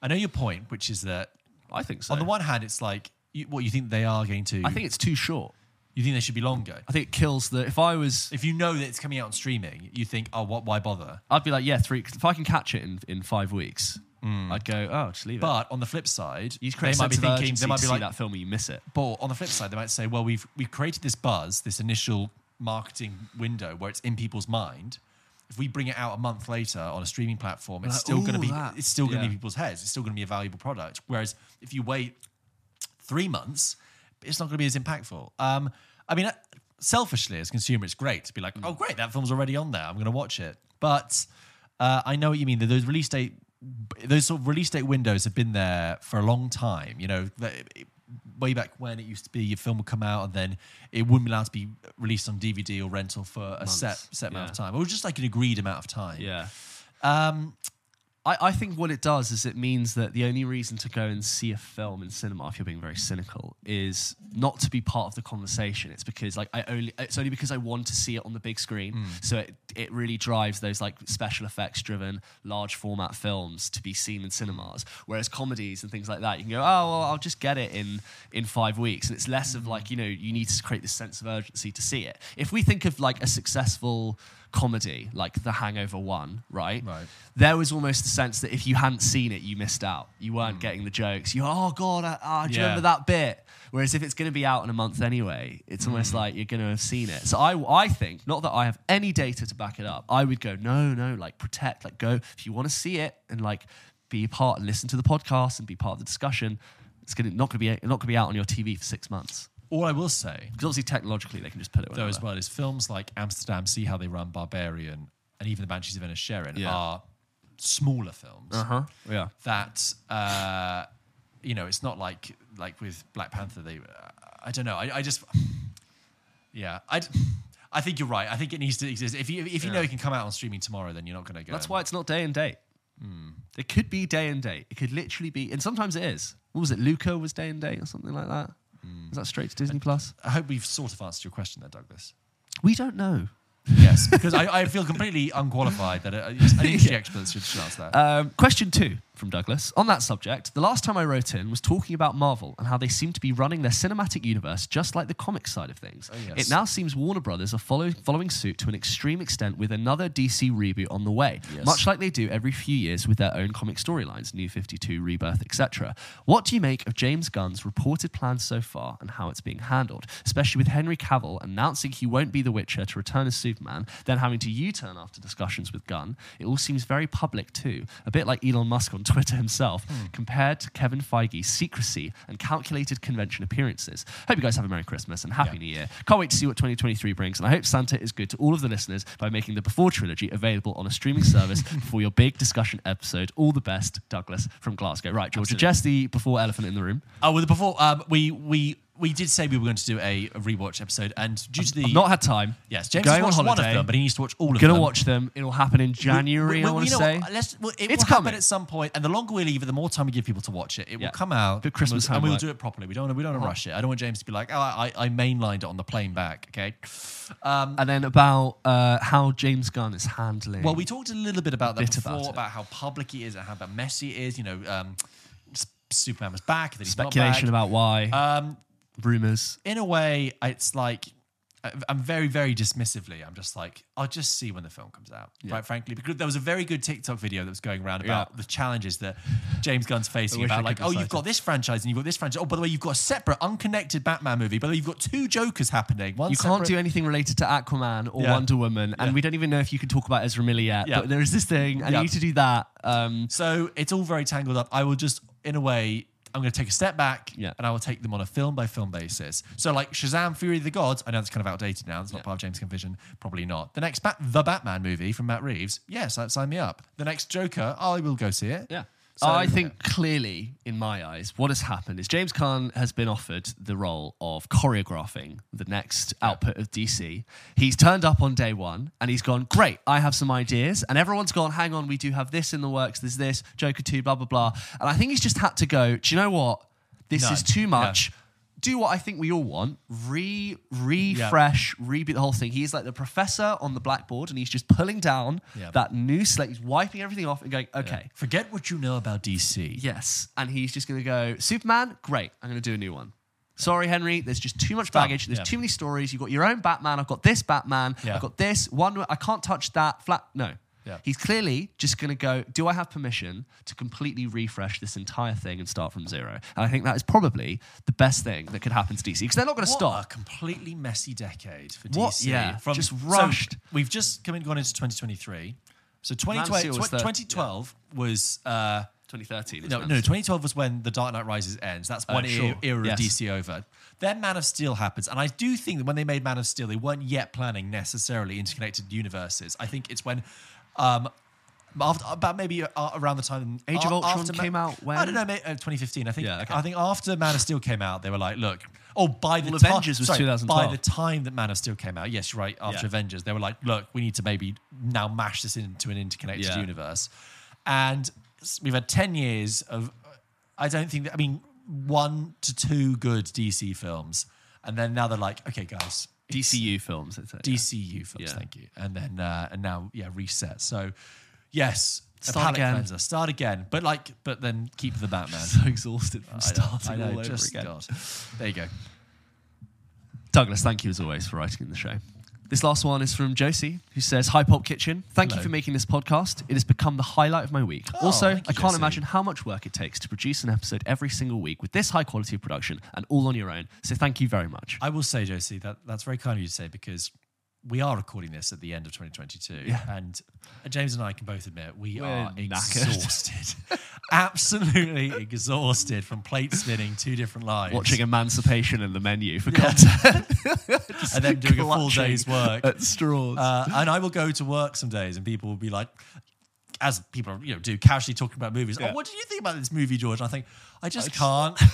I know your point, which is that
I think so.
on the one hand, it's like you, what you think they are going to.
I think it's too short.
you think they should be longer.
I think it kills the. If I was,
If you know that it's coming out on streaming, you think, oh, what? Why bother?
I'd be like, yeah, three. If I can catch it in, in five weeks, I'd go, oh, just leave it.
But on the flip side,
you
they might be thinking, they might be like,
that film and you miss it.
But on the flip side, they might say, well, we've we've created this buzz, this initial marketing window where it's in people's mind. If we bring it out a month later on a streaming platform, it's
Like,
still going to
"Ooh,
be
that."
it's still going to
Yeah.
be in people's heads. It's still going to be a valuable product. Whereas if you wait three months, it's not going to be as impactful. Um, I mean, uh, selfishly as a consumer, it's great to be like, oh, great, that film's already on there. I'm going to watch it. But uh, I know what you mean. that Those release date, those sort of release date windows have been there for a long time. You know, way back when it used to be your film would come out and then it wouldn't be allowed to be released on DVD or rental for a set set amount of
yeah.
time, or just like an agreed amount of time.
Yeah.
Um,
I, I think what it does is it means that the only reason to go and see a film in cinema, if you're being very cynical, is not to be part of the conversation. It's because like I only it's only because I want to see it on the big screen. Hmm. So it it really drives those like special effects driven large format films to be seen in cinemas. Whereas comedies and things like that, you can go, oh well, I'll just get it in in five weeks, and it's less of hmm. like you know you need to create this sense of urgency to see it. If we think of like a successful comedy like The Hangover One, right?
Right.
there was almost a sense that if you hadn't seen it, you missed out. You weren't mm. getting the jokes. You, oh god, I, oh, do you remember that bit? Whereas if it's going to be out in a month anyway, it's almost mm. like you're going to have seen it. So I, I think not that I have any data to back it up. I would go, no, no, like protect, like go if you want to see it and like be a part and listen to the podcast and be part of the discussion. It's gonna not going to be not going to be out on your TV for six months.
All I will say,
Because obviously technologically they can just put it
though, as well, is films like Amsterdam, See How They Run, Barbarian, and even The Banshees of Inisherin
Yeah.
are smaller films
Uh-huh. Yeah.
that, uh, you know, it's not like like with Black Panther. They, I don't know. I, I just, yeah, I. I think you're right. I think it needs to exist. If you if you know it can come out on streaming tomorrow, then you're not going to go.
That's why it's not day and date.
Hmm.
It could be day and date. It could literally be, and sometimes it is. What was it? Luca was day and date or something like that.
Hmm.
Is that straight to Disney Plus?
I hope we've sort of answered your question there, Douglas.
We don't know.
Yes, because I, I feel completely unqualified that uh, an industry expert should, should answer that.
Um, question two from Douglas. On that subject, the last time I wrote in was talking about Marvel and how they seem to be running their cinematic universe just like the comic side of things.
Oh, yes.
It now seems Warner Brothers are follow- following suit to an extreme extent with another DC reboot on the way,
Yes.
much like they do every few years with their own comic storylines, New 52, Rebirth, etc. What do you make of James Gunn's reported plans so far and how it's being handled, especially with Henry Cavill announcing he won't be The Witcher to return as Superman, then having to U-turn after discussions with Gunn? It all seems very public too, a bit like Elon Musk on Twitter himself, compared to Kevin Feige's secrecy and calculated convention appearances. Hope you guys have a Merry Christmas and Happy
Yeah.
New Year. Can't wait to see what 2023 brings, and I hope Santa is good to all of the listeners by making the Before trilogy available on a streaming service for your big discussion episode. All the best, Douglas from Glasgow. Right, George,
Absolutely.
the Before elephant in the room.
Oh, well, the before um, we we we did say we were going to do a, a rewatch episode, and due to the
I've not had time.
yes, James
going
has
on
watched one of
holiday.
them, but he needs to watch all of
Gonna
them.
watch them. It'll happen in January. I want
you
to
know
say.
what? Let's, well, it
It's
will happen
coming.
at some point, and the longer we leave it, the more time we give people to watch it. It
Yeah.
will come out.
Bit Christmas
and we'll, and we'll
homework.
do it properly. We don't want to. We don't want to rush it. I don't want James to be like, oh, I, I mainlined it on the plane back. Okay. Um,
and then about uh, how James Gunn is handling.
well, we talked a little bit about that
bit
before,
about
about,
it.
how public it is and how about messy it is. You know, um, S- Superman was back. Then he's not
speculation
back.
about why.
Um,
rumors.
in a way, it's like I'm very, very dismissively. I'm just like, I'll just see when the film comes out. Quite frankly, because there was a very good TikTok video that was going around about
Yeah.
the challenges that James Gunn's facing. About like, oh, you've got this franchise and you've got this franchise. Oh, by the way, you've got a separate, unconnected Batman movie. By the way, you've got two Jokers happening. One
You can't do anything related to Aquaman or
Yeah.
Wonder Woman, and
Yeah.
we don't even know if you can talk about Ezra Miller yet.
Yeah.
But there is this thing, and
Yeah.
you need to do that. Um,
So it's all very tangled up. I will just, in a way, I'm going to take a step back
Yeah.
and I will take them on a film by film basis. So, like Shazam: Fury of the Gods, I know it's kind of outdated now. It's not
Yeah.
part of James vision, probably not. The next Bat- the Batman movie from Matt Reeves, yes, sign me up. The next Joker, I will go see it.
yeah.
So,
I
yeah.
think clearly, in my eyes, what has happened is James Gunn has been offered the role of choreographing the next output of DC. He's turned up on day one and he's gone, Great, I have some ideas. And everyone's gone, Hang on, we do have this in the works. There's this, Joker 2, blah, blah, blah. And I think he's just had to go, Do you know what? This
No.
is too
Yeah.
much. Do what I think we all want. Re refresh, reboot the whole thing. He's like the professor on the blackboard and he's just pulling down
Yeah.
that new slate. He's wiping everything off and going, Okay.
Forget what you know about DC.
Yes. And he's just going to go, Superman, great. I'm going to do a new one. Sorry, Henry. There's just too much baggage. There's too many stories. You've got your own Batman. I've got this Batman. I've got this one. I can't touch that. Flat. No.
Yeah.
He's clearly just going to go, do I have permission to completely refresh this entire thing and start from zero? And I think that is probably the best thing that could happen to DC because they're not going to stop.
a completely messy decade for
What?
DC.
Yeah, from, just
so
rushed.
we've just come in, gone into 2023. So
Man of
2020,
was the-
2012 was. Uh,
2013. is
No, no, 2012 was when The Dark Knight Rises ends. That's
Oh,
one
sure.
era, era
Yes.
of DC over. Then Man of Steel happens. And I do think that when they made Man of Steel, they weren't yet planning necessarily interconnected universes. I think it's when. Um, after, about maybe uh, around the time
Age of Ultron
after Ma-
came out when?
I don't know, may- uh, 2015. I think.
Yeah, okay.
I think after Man of Steel came out, they were like, "Look, oh, by the
Well,
time
Avengers was
sorry,
2012.
By the time that Man of Steel came out, yes, you're right. After
Yeah.
Avengers, they were like, "Look, we need to maybe now mash this into an interconnected
Yeah.
universe." And we've had 10 years of, I don't think, that, I mean, one to two good DC films. And then now they're like, okay, guys,
DCU films. It's a,
DCU films,
Yeah.
thank you. And then, uh, and now, yeah, reset. So, yes, a
Start
palate
again.
cleanser. Start again. But like, but then keep the Batman.
so exhausted from
I know,
starting
I know,
all over again.
God. There you go.
Douglas, thank you as always for writing in the show. This last one is from Josie, who says, Hi Pulp Kitchen. Thank you for making this podcast. It has become the highlight of my week.
Oh,
also, I can't
Josie.
imagine how much work it takes to produce an episode every single week with this high quality of production and all on your own. So thank you very much.
I will say, Josie, that that's very kind of you to say because we are recording this at the end of 2022,
Yeah.
and James and I can both admit we
We're
are
knackered.
exhausted, absolutely exhausted from plate spinning two different lives,
Watching Emancipation in the menu for content.
and then doing a full day's work.
at straws.
Uh, and I will go to work some days, and people will be like, as people you know do, casually talking about movies.
Yeah.
Oh, what do you think about this movie, George? And I think I just can't.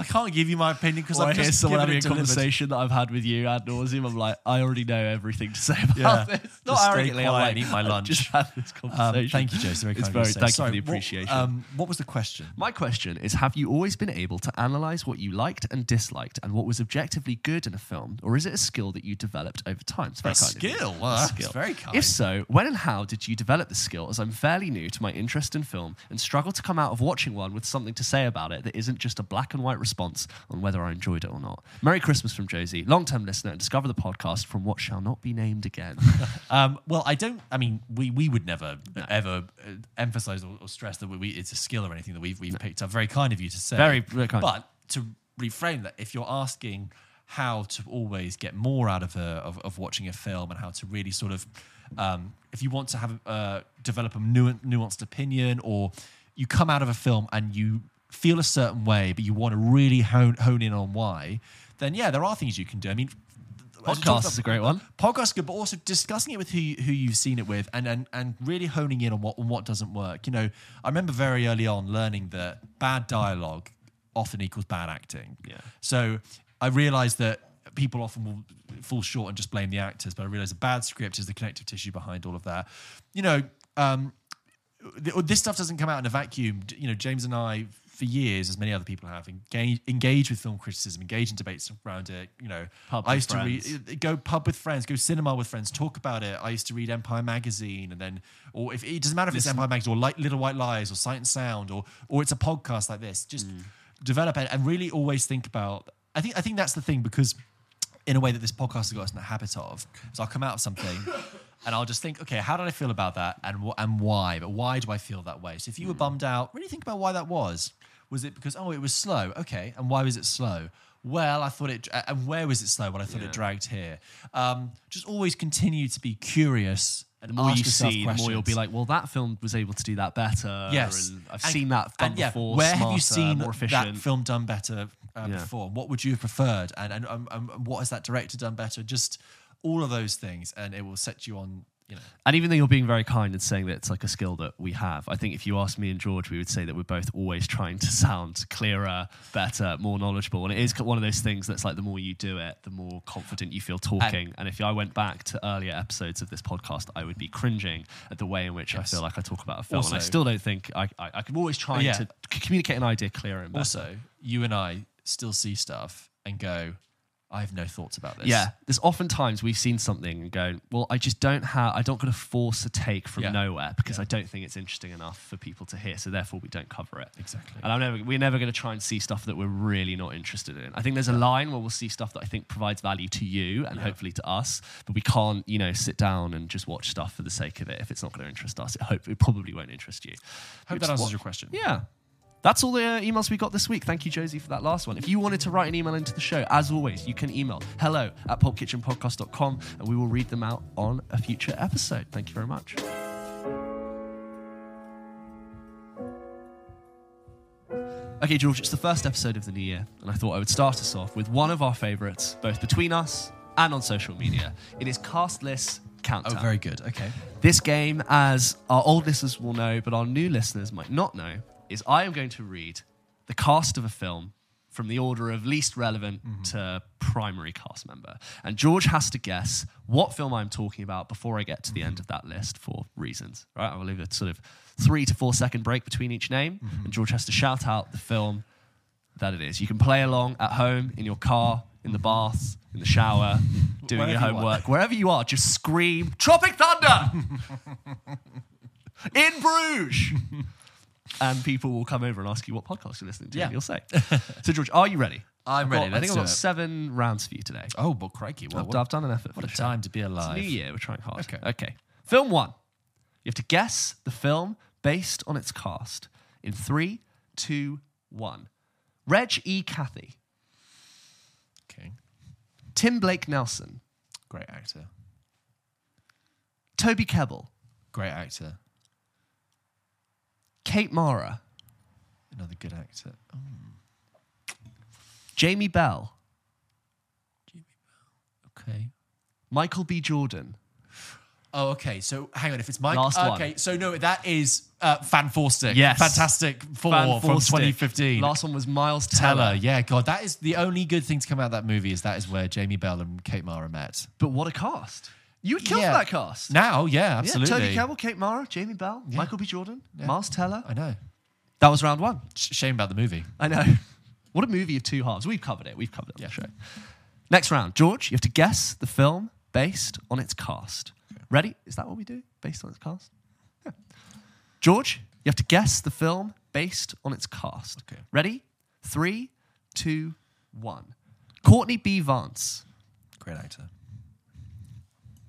I can't give you my opinion because
I
I've
hear
just
someone having a
it delivered.
conversation that I've had with you ad nauseum. I'm like, I already know everything to say about
Yeah.
this. Not
stay
arrogantly, I'm like,
eat my
I've
lunch.
Just had this conversation.
Um, thank you, Jason. Very
It's
kind of
very-
you to say.
thank you for
Sorry,
the
what-
appreciation.
um, what was the question?
My question is Have you always been able to analyze what you liked and disliked and what was objectively good in a film? Or is it a skill that you developed over time? It's very
A
kind of you.
skill?
A
Well, that's very kind.
If so, when and how did you develop the skill? As I'm fairly new to my interest in film and struggle to come out of watching one with something to say about it that isn't just a black and white response on whether I enjoyed it or not. Merry Christmas from Josie, long term listener, and discover the podcast from what shall not be named again.
Um, well, I don't. I mean, we we would never ever uh, emphasize or, or stress that we, we it's a skill or anything that we've we've picked up. Very kind of you to say.
Very- very kind.
But to reframe that, if you're asking how to always get more out of a of, of watching a film and how to really sort of, um, if you want to have uh, develop a nuanced opinion or you come out of a film and you feel a certain way, but you want to really hone hone in on why, then yeah, there are things you can do. I mean. as we talked
Podcast is a great one.
podcast good, but also discussing it with who who you've seen it with, and, and and really honing in on what on what doesn't work. You know, I remember very early on learning that bad dialogue often equals bad acting.
Yeah.
So I realized that people often will fall short and just blame the actors, but I realized a bad script is the connective tissue behind all of that. You know, um, this stuff doesn't come out in a vacuum. You know, James and I, for years, as many other people have, engaged, engaged with film criticism, engage in debates around it. You know,
Pub
I used to read, go pub with friends, go cinema with friends, talk about it. I used to read Empire magazine, and then, or if it doesn't matter if it's Empire magazine or like Little White Lies or Sight and Sound, or or it's a podcast like this, just
Mm.
develop it and really always think about. I think I think that's the thing because in a way that this podcast has got us in the habit of. So I'll come out of something and I'll just think, okay, how did I feel about that and wh- and why? But why do I feel that way? So if you were bummed out, really think about why that was. Was it because oh it was slow? Okay, and why was it slow? Well, I thought it, and where was it slow? Well, I thought it dragged here. Um, just always continue to be curious and
The more
ask
you see, the more you'll be like, well, that film was able to do that better.
Yes,
And I've
And-
seen that done
and yeah,
before.
Where have you seen
more
that film done better uh,
Yeah.
before? What would you have preferred? And and um, um, what has that director done better? Just all of those things, and it will set you on. You know,
And even though you're being very kind and saying that it's like a skill that we have, I think if you ask me and George, we would say that we're both always trying to sound clearer, better, more knowledgeable. And it is one of those things that's like the more you do it, the more confident you feel talking. And, if I went back to earlier episodes of this podcast, I would be cringing at the way in which I feel like I talk about a film. and I still don't think I, I, I can always try
Yeah.
to communicate an idea clearer and better.
also you and I still see stuff and go, I have no thoughts about this.
Yeah, there's oftentimes we've seen something and go, well, I just don't have, I don't going to force a take from
Yeah.
nowhere because
Yeah.
I don't think it's interesting enough for people to hear. So therefore, we don't cover it.
Exactly.
And I'm never, we're never going to try and see stuff that we're really not interested in. I think there's a line where we'll see stuff that I think provides value to you and hopefully to us, but we can't, you know, sit down and just watch stuff for the sake of it if it's not going to interest us. It hope it probably won't interest you.
Hope that answers your question.
yeah. That's all the uh, emails we got this week. Thank you, Josie, for that last one. If you wanted to write an email into the show, as always, you can email hello at pulpkitchenpodcast.com and we will read them out on a future episode. Thank you very much. Okay, George, it's the first episode of the new year, and I thought I would start us off with one of our favourites, both between us and on social media. It is Castlist Countdown.
Oh, very good. Okay.
This game, as our old listeners will know, but our new listeners might not know, is I am going to read the cast of a film from the order of least relevant mm-hmm. to primary cast member. And George has to guess what film I'm talking about before I get to the end mm-hmm. of that list for reasons. Right? I will leave a sort of three to four second break between each name, mm-hmm. and George has to shout out the film that it is. You can play along at home, in your car, in the bath, in the shower, doing
Wherever
your
you
homework, wherever you are, just scream Tropic Thunder in Bruges. and people will come over and ask you what podcast you're listening to,
Yeah.
and you'll say. so, George, are you ready?
I'm
I've
ready.
got- I think I've got
it.
seven rounds for you today.
Oh, but crikey. Well,
I've,
what,
I've done an effort for
what a
show.
time to be
It's
alive.
New Year, we're trying hard.
Okay.
Okay. Film one. You have to guess the film based on its cast in three, two, one. Reg E. Cathey,
Okay.
Tim Blake Nelson,
Great actor.
Toby Kebbell,
Great actor.
Kate Mara,
Another good actor. Oh,
Jamie Bell,
okay.
Michael B. Jordan.
Oh, okay. So hang on. If it's Mike,
Last one.
okay. So no, that is uh, Fan Forstick.
Yes.
Fantastic Four
Van
from 2015.
Last one was Miles Teller.
Teller. Yeah, God, that is the only good thing to come out of that movie. Is that is where Jamie Bell and Kate Mara met.
But what a cast. You would kill
Yeah.
for that cast.
Now, yeah,
Yeah,
absolutely.
Toby Kebbell, Kate Mara, Jamie Bell, Michael B. Jordan, Miles Teller.
I know.
That was round one.
Sh- Shame about the movie.
I know. What a movie of two halves. We've covered it. We've covered it on the show. Next round. George, you have to guess the film based on its cast. Ready? Is that what we do? Based on its cast? Yeah. George, you have to guess the film based on its cast.
Okay.
Ready? Three, two, one. Courtney B. Vance,
Great actor.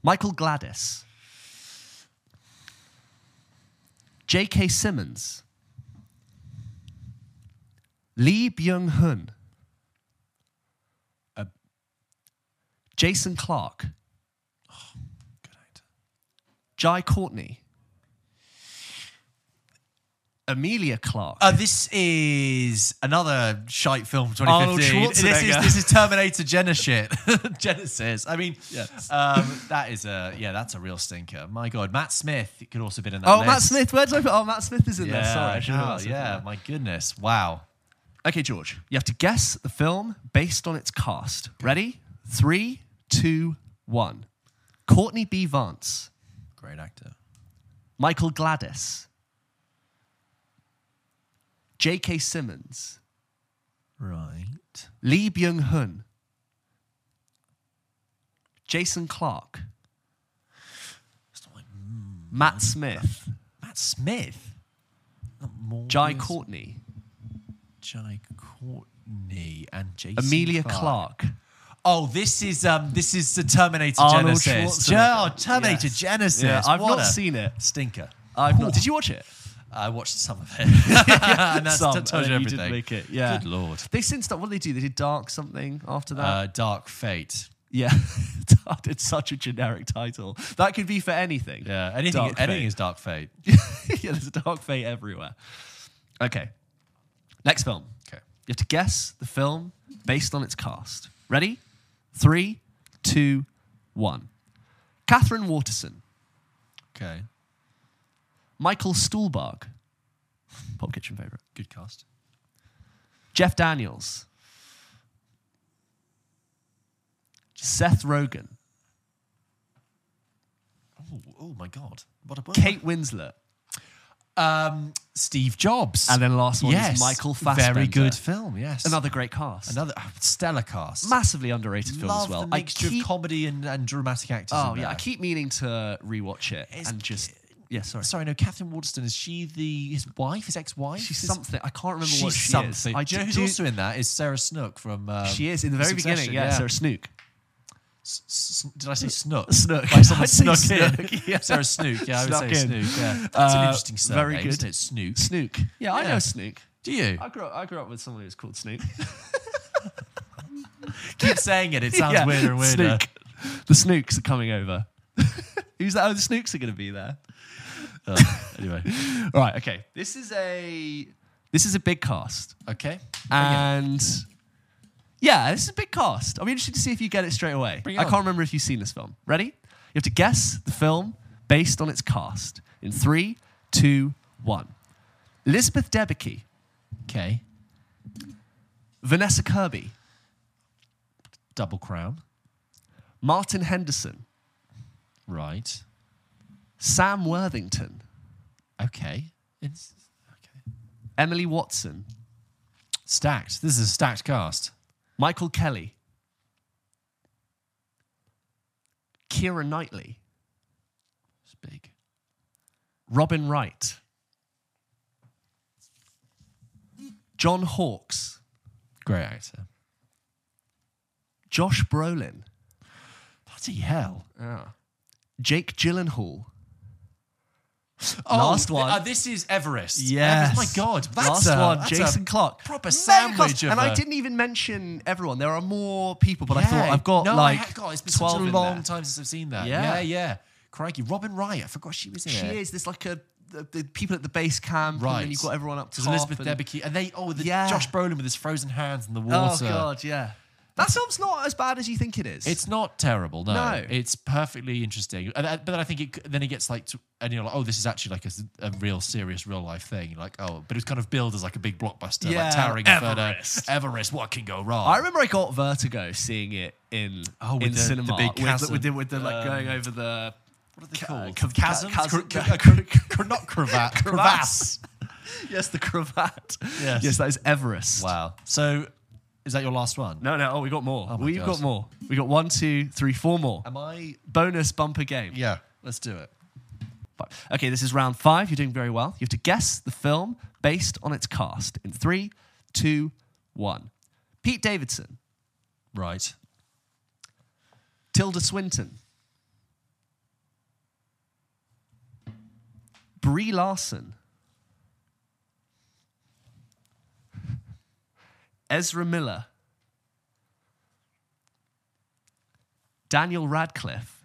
Michael Gladis, J.K. Simmons, Lee Byung Hun,
Uh,
Jason
Clarke, actor.
Jai Courtney, Emilia Clarke.
Uh, this is another shite film from
Arnold
2015. This is, this is Terminator Genisys shit. Genisys. I mean,
Yes.
um, that is a yeah, that's a real stinker. My God, Matt Smith could also been in that.
oh,
list.
Matt Smith. Where did I put? Oh, Matt Smith is in
Yeah,
there. Sorry, I should
oh,
put Matt Smith in
yeah.
there.
My goodness, wow.
Okay, George, you have to guess the film based on its cast. Ready? Three, two, one. Courtney B. Vance,
Great actor.
Michael Gladis, J.K. Simmons,
Right.
Lee Byung Hun, Jason
Clarke, like, mm,
Matt Smith,
Matt Smith.
Jai Courtney,
Jai Courtney and Jason
Emilia
Clarke.
Clark.
Oh, this is um, this is the Terminator
Arnold Genisys.
Oh, Terminator
Yes.
Genisys.
Yeah, I've
What
not seen it.
Stinker.
I've not. Did you watch it?
I watched some of it. and that's
Some,
tells you everything.
didn't make it, yeah.
Good lord.
They since what did they do? They did Dark something after that.
Uh, Dark Fate.
yeah, it's such a generic title. That could be for anything.
Yeah. Anything.
Dark
anything
Fate.
is Dark Fate.
yeah, there's a dark fate everywhere. Okay. Next film.
Okay.
You have to guess the film based on its cast. Ready? Three, two, one. Katherine Waterston,
Okay.
Michael Stuhlbarg, Pulp Kitchen favorite.
Good cast.
Jeff Daniels, Seth Rogen,
Oh, oh my God. What a book.
Kate Winslet,
Um, Steve Jobs.
and then last one
yes.
is Michael Fassbender.
Very good film. Yes.
Another great cast.
Another uh, stellar cast.
massively underrated film
Love
as well.
the
I keep
of comedy and, and dramatic actors.
Oh yeah. I keep meaning to rewatch it
It's-
and just yeah. Sorry,
Sorry, no. Katherine Waterston is she the his wife, his ex-wife?
she's something. I can't remember
She's
what she
something.
is.
do you know who's
do-
also in that? Is Sarah Snook from? Um,
She is in the very
Succession,
beginning. Yeah, Sarah Snook.
S- s- did I say Snook?
Snook.
Like someone
I'd say. Snook, yeah.
Sarah Snook. Yeah, I would
Snuck
say
in.
Snook. Yeah, that's an
Uh,
interesting surname,
very good.
isn't it? Snook.
Snook. Yeah, I
Yeah.
know Snook.
Do you
I grew up. I grew up with someone who was called Snook.
keep saying it? It sounds
Yeah,
weirder and weirder.
Snook. The Snooks are coming over. Who's that? Oh, the Snooks are going to be there.
Uh, anyway,
Right. Okay. This is a this is a big cast,
okay.
and yeah, this is a big cast. I'm interested to see if you get it straight away.
Bring it
I
on.
can't remember if you've seen this film. Ready? You have to guess the film based on its cast in three, two, one. Elizabeth Debicki,
Okay.
Vanessa Kirby,
Double Crown.
Martin Henderson,
Right.
Sam Worthington,
Okay. It's okay.
Emily Watson,
Stacked. This is a stacked cast.
Michael Kelly, Keira Knightley,
It's big.
Robin Wright, John Hawkes,
Great actor.
Josh Brolin,
Bloody hell. Yeah.
Jake Gyllenhaal,
Oh,
Last one.
Uh, this is Everest.
Yes.
Everest. My God. That's
Last
a,
one,
that's
Jason
a
Clarke.
Proper
Mega
sandwich
cast.
of
And I
a-
didn't even mention everyone. There are more people, but I
Yeah.
thought I've got
no,
like
God, it's been
12
such a
in
long
there.
time since I've seen that.
Yeah.
Yeah, yeah. crikey, Robin Wright. I forgot she was in
She
it.
is. There's like a the, the people at the base camp, and
Right.
then you've got everyone up top.
There's Elizabeth
and-
Debicki, and they oh the
Yeah.
Josh Brolin with his frozen hands in the water.
Oh god, yeah. That film's not as bad as you think it is.
It's not terrible, no.
No.
It's perfectly interesting. And, uh, But then I think it, then it gets like, to, and you're like, oh, this is actually like a real serious real life thing. You're like, oh, but it's kind of billed as like a big blockbuster,
Yeah,
like towering inferno.
Everest.
Everest, what can go wrong?
I remember I got vertigo seeing it in
Oh, with
in
the-
cinema
the big
with, the,
chasm.
with the with the like
Um,
going over the
what are they
ca-
called? Chasms?
chasm-
Cr-
ca-
cr- cr- not cravat, crevasse.
yes the cravat.
Yes.
yes, that is Everest.
Wow. So, is that your last one?
No, no. Oh, we got more.
Oh my
We've
God.
got more. We got one, two, three, four more.
Am I?
Bonus bumper game.
Yeah. Let's do it.
Okay, this is round five. You're doing very well. You have to guess the film based on its cast in three, two, one. Pete Davidson,
Right.
Tilda Swinton, Brie Larson, Ezra Miller, Daniel Radcliffe,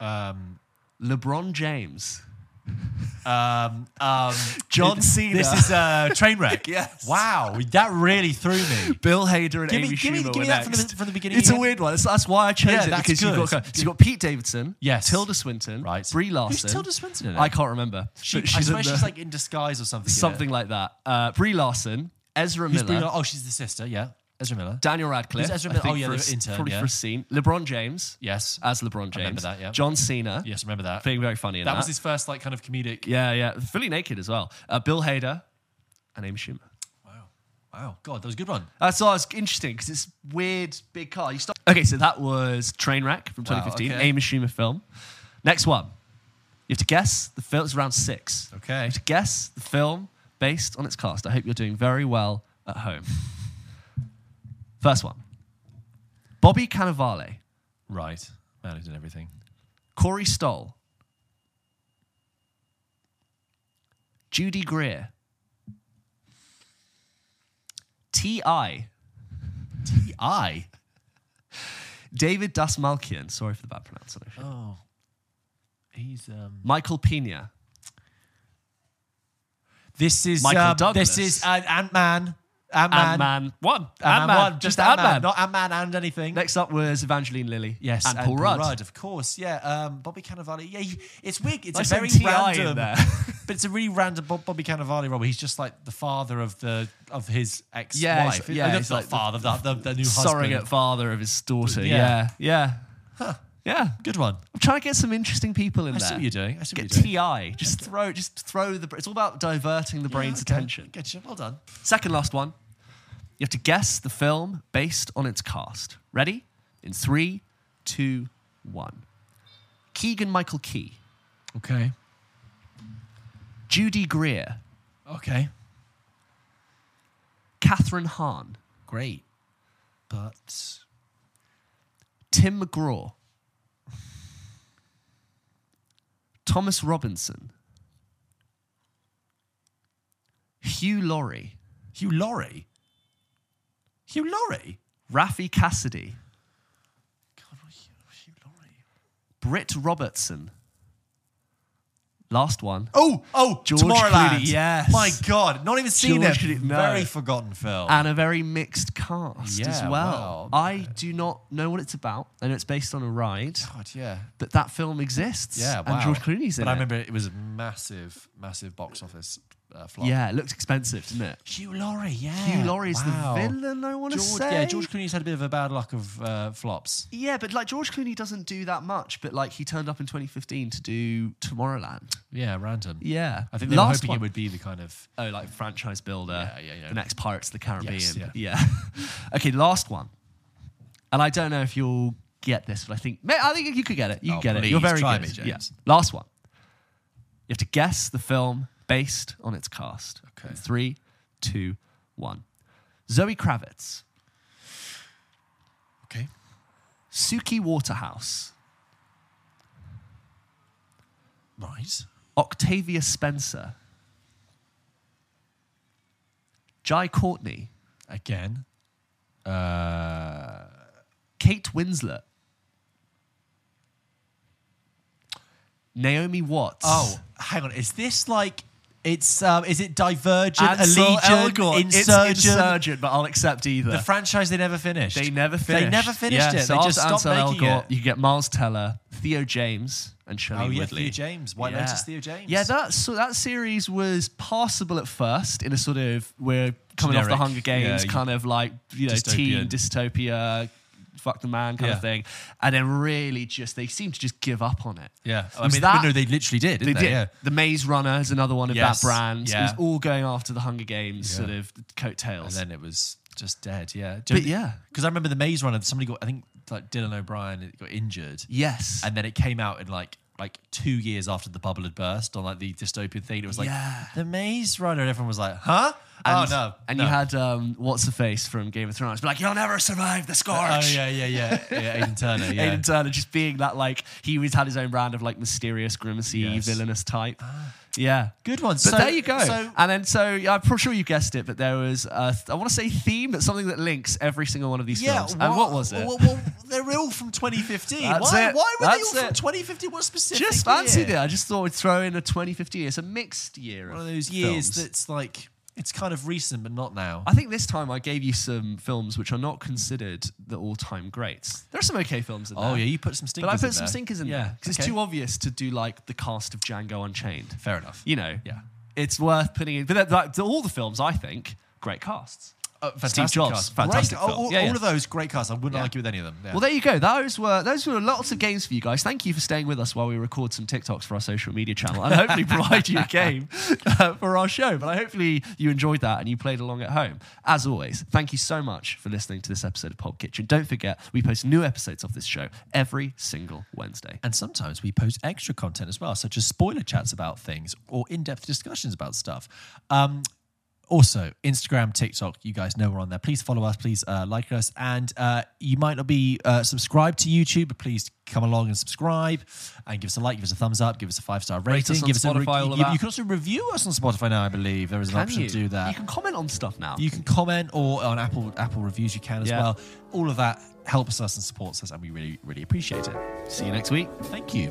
Um.
LeBron James,
Um. Um.
John Cena.
This is a train wreck.
Yes.
Wow. That really threw me.
Bill Hader and
Give me-
Amy
give me-
Schumer
give me that from the- from the beginning
It's a weird one. That's, that's why I chose
Yeah,
it because you've got, so you've got Pete Davidson,
Yes.
Tilda Swinton,
Right.
Brie Larson. Who's.
Tilda Swinton in it?
I can't remember.
She,
but
I
she's
swear
the-
she's like in disguise or something.
something like that. Uh, Brie Larson, Ezra
Who's
Miller,
oh, she's the sister. Yeah, Ezra Miller.
Daniel Radcliffe.
Who's Ezra Miller? Oh, yeah,
for a
the
s-
intern,
probably
yeah.
for a scene. LeBron James
Yes.
as LeBron James.
remember that, yeah.
John Cena.
Yes, remember that.
Being very funny in
that
that.
was his first like kind of comedic.
yeah, yeah. Fully naked as well. Uh, Bill Hader and Amy Schumer.
Wow. Wow. God, that was a good one.
That's why it's interesting because it's weird big car. You stop. Okay, so that was Trainwreck from
Wow,
2015,
okay.
Amy Schumer film. Next one, you have to guess the film. It's round six.
Okay.
You have to guess the film based on its cast. I hope you're doing very well at home. First one, Bobby Cannavale,
Right. Man who did everything.
Corey Stoll, Judy Greer, T.I.,
T.I.
David Dastmalchian. Sorry for the bad pronunciation.
Oh. He's um.
Michael Pena.
This is
Michael
uh,
Douglas.
This is uh, Ant Man. Ant Man.
Ant Man. One.
Ant Man.
Ant-Man.
Just
Just
Ant Man. Not Ant Man and anything.
Next up was Evangeline Lilly.
Yes,
And Paul Rudd.
of course. Yeah, um, Bobby Cannavale. Yeah, he- it's weird. It's
Nice
a very
and
random,
there.
but it's a really random Bob, Bobby Cannavale role. He's just like the father of the of his ex-wife.
Yeah, he's- yeah, he's
not
like the
father, the, the, the new
Surrogate
husband.
father of his daughter.
Yeah.
Yeah. Yeah. Yeah.
Good one.
I'm trying to get some interesting people in
I
there.
see what you're doing. I see what
Get
you're doing.
Ti. Just throw. Just throw the. It's all about diverting the brain's
okay.
attention.
Get you. Well done.
Second last one. You have to guess the film based on its cast. Ready? In three, two, one. Keegan Michael Key,
Okay.
Judy Greer,
Okay.
Kathryn Hahn,
Great. But
Tim McGraw, Thomas Robinson, Hugh Laurie,
Hugh Laurie. Hugh Laurie.
Raffey Cassidy,
God, what Hugh, Hugh Laurie.
Britt Robertson. Last one.
Oh, oh,
George
Tomorrowland.
Clooney, yes.
My God, not even seen
George
it.
Clooney, no.
Very forgotten film.
and a very mixed cast as
Yeah,
well.
wow.
I do not know what it's about. I know it's based on a ride,
God, yeah.
but that film exists.
Yeah, wow.
and George Clooney's in it.
But I remember it was a massive, massive box office uh, flop.
Yeah, it looked expensive, didn't it?
Hugh Laurie, yeah.
Hugh Laurie's
Wow.
the villain. I want to say.
yeah, George Clooney's had a bit of a bad luck of uh, flops.
Yeah, but like George Clooney doesn't do that much. But like he turned up in 2015 to do Tomorrowland.
Yeah, random.
Yeah,
I think they were hoping
one.
it would be the kind of.
Oh, like franchise builder.
Yeah, yeah, yeah.
The next Pirates of the Caribbean.
Yes, yeah.
yeah. okay, last one. And I don't know if you'll get this, but I think I think you could get it. You
Oh,
get it. You're very good.
me, James.
Yeah. Last one. You have to guess the film based on its cast.
Okay.
In Three, two, one. Zoe Kravitz,
Okay.
Suki Waterhouse,
Right.
Octavia Spencer, Jai Courtney,
Again. Uh,
Kate Winslet, Naomi Watts.
Oh, hang on. Is this like it's um is it Divergent,
Ansel
Allegiant,
Elgort.
Insurgent?
It's Insurgent, but I'll accept either.
The franchise they never finished.
they never finished.
They never finished
Yeah,
it.
So
they just stopped
Ansel
making
Elgort,
it.
You get Miles Teller, Theo James, and Shelley
Oh yeah,
Woodley.
Theo James. White
Yeah.
Lotus, Theo James.
Yeah, that so that series was passable at first in a sort of we're coming off the Hunger Games
Yeah,
kind of like you know teen dystopia, fuck the man kind
Yeah.
of thing, and then really just they seem to just give up on it.
Yeah, I mean,
that-
no, they literally did,
They
didn't they?
did.
Yeah.
The Maze Runner is another one of
Yes,
that brand. It was all going after the Hunger Games
Yeah.
sort of coattails.
And then it was just dead. Yeah,
But yeah.
because I remember the Maze Runner. Somebody got, I think, like Dylan O'Brien got injured,
yes.
and then it came out in like like two years after the bubble had burst on like the dystopian thing. It was like
Yeah.
the Maze Runner, and everyone was like, "Huh?
And,
oh no!"
And
no.
you had um, what's the face from Game of Thrones? Be like, you'll never survive the scorch.
Oh yeah, yeah, yeah, yeah. Aiden Turner. Yeah.
Aiden Turner just being that like he always had his own brand of like mysterious, grimacy,
Yes.
villainous type. yeah.
Good one.
But
So-
there you go.
so-
and then so yeah, I'm sure you guessed it, but there was a, I want to say theme, but something that links every single one of these
Yeah,
films. and what was it?
Well, well, they're all from 2015.
That's
why,
it.
why were
That's
they all
it.
from 2015? What specific?
just fancied
year?
it. I just thought we'd throw in a 2015. It's a mixed year.
One of those years
films.
that's like it's kind of recent, but not now.
I think this time I gave you some films which are not considered the all-time greats. There are some okay films in oh, there.
oh yeah, you put some stinkers. In.
But I
in
put some
there.
stinkers in
yeah,
there because
okay.
it's too obvious to do like the cast of Django Unchained.
Fair enough.
You know,
Yeah.
it's worth putting in. But that- like, all the films, I think, great casts.
Uh,
Steve
fantastic
Jobs,
cast.
fantastic
Great, all,
Yeah,
all
yeah.
of those great casts. I wouldn't
Yeah.
argue with any of them. Yeah.
Well, there you go. Those were those were lots of games for you guys. Thank you for staying with us while we record some TikToks for our social media channel, and hopefully provide you a game uh, for our show. But I hopefully you enjoyed that and you played along at home. As always, thank you so much for listening to this episode of Pulp Kitchen. Don't forget we post new episodes of this show every single Wednesday.
and sometimes we post extra content as well, such as spoiler chats about things or in-depth discussions about stuff. Um, also, Instagram, TikTok, you guys know we're on there. Please follow us, please uh, like us. And uh, you might not be uh, subscribed to YouTube, but please come along and subscribe and give us a like, give us a thumbs up, give us a five star rating.
on
give us a
Spotify, all of
you, you can also review us on Spotify now, I believe. There is an
Can
option
you?
to do that.
You can comment on stuff now.
You can comment or on Apple Apple reviews you can as
Yeah.
well. All of that helps us and supports us, and we really, really appreciate it.
See you next week.
Thank you.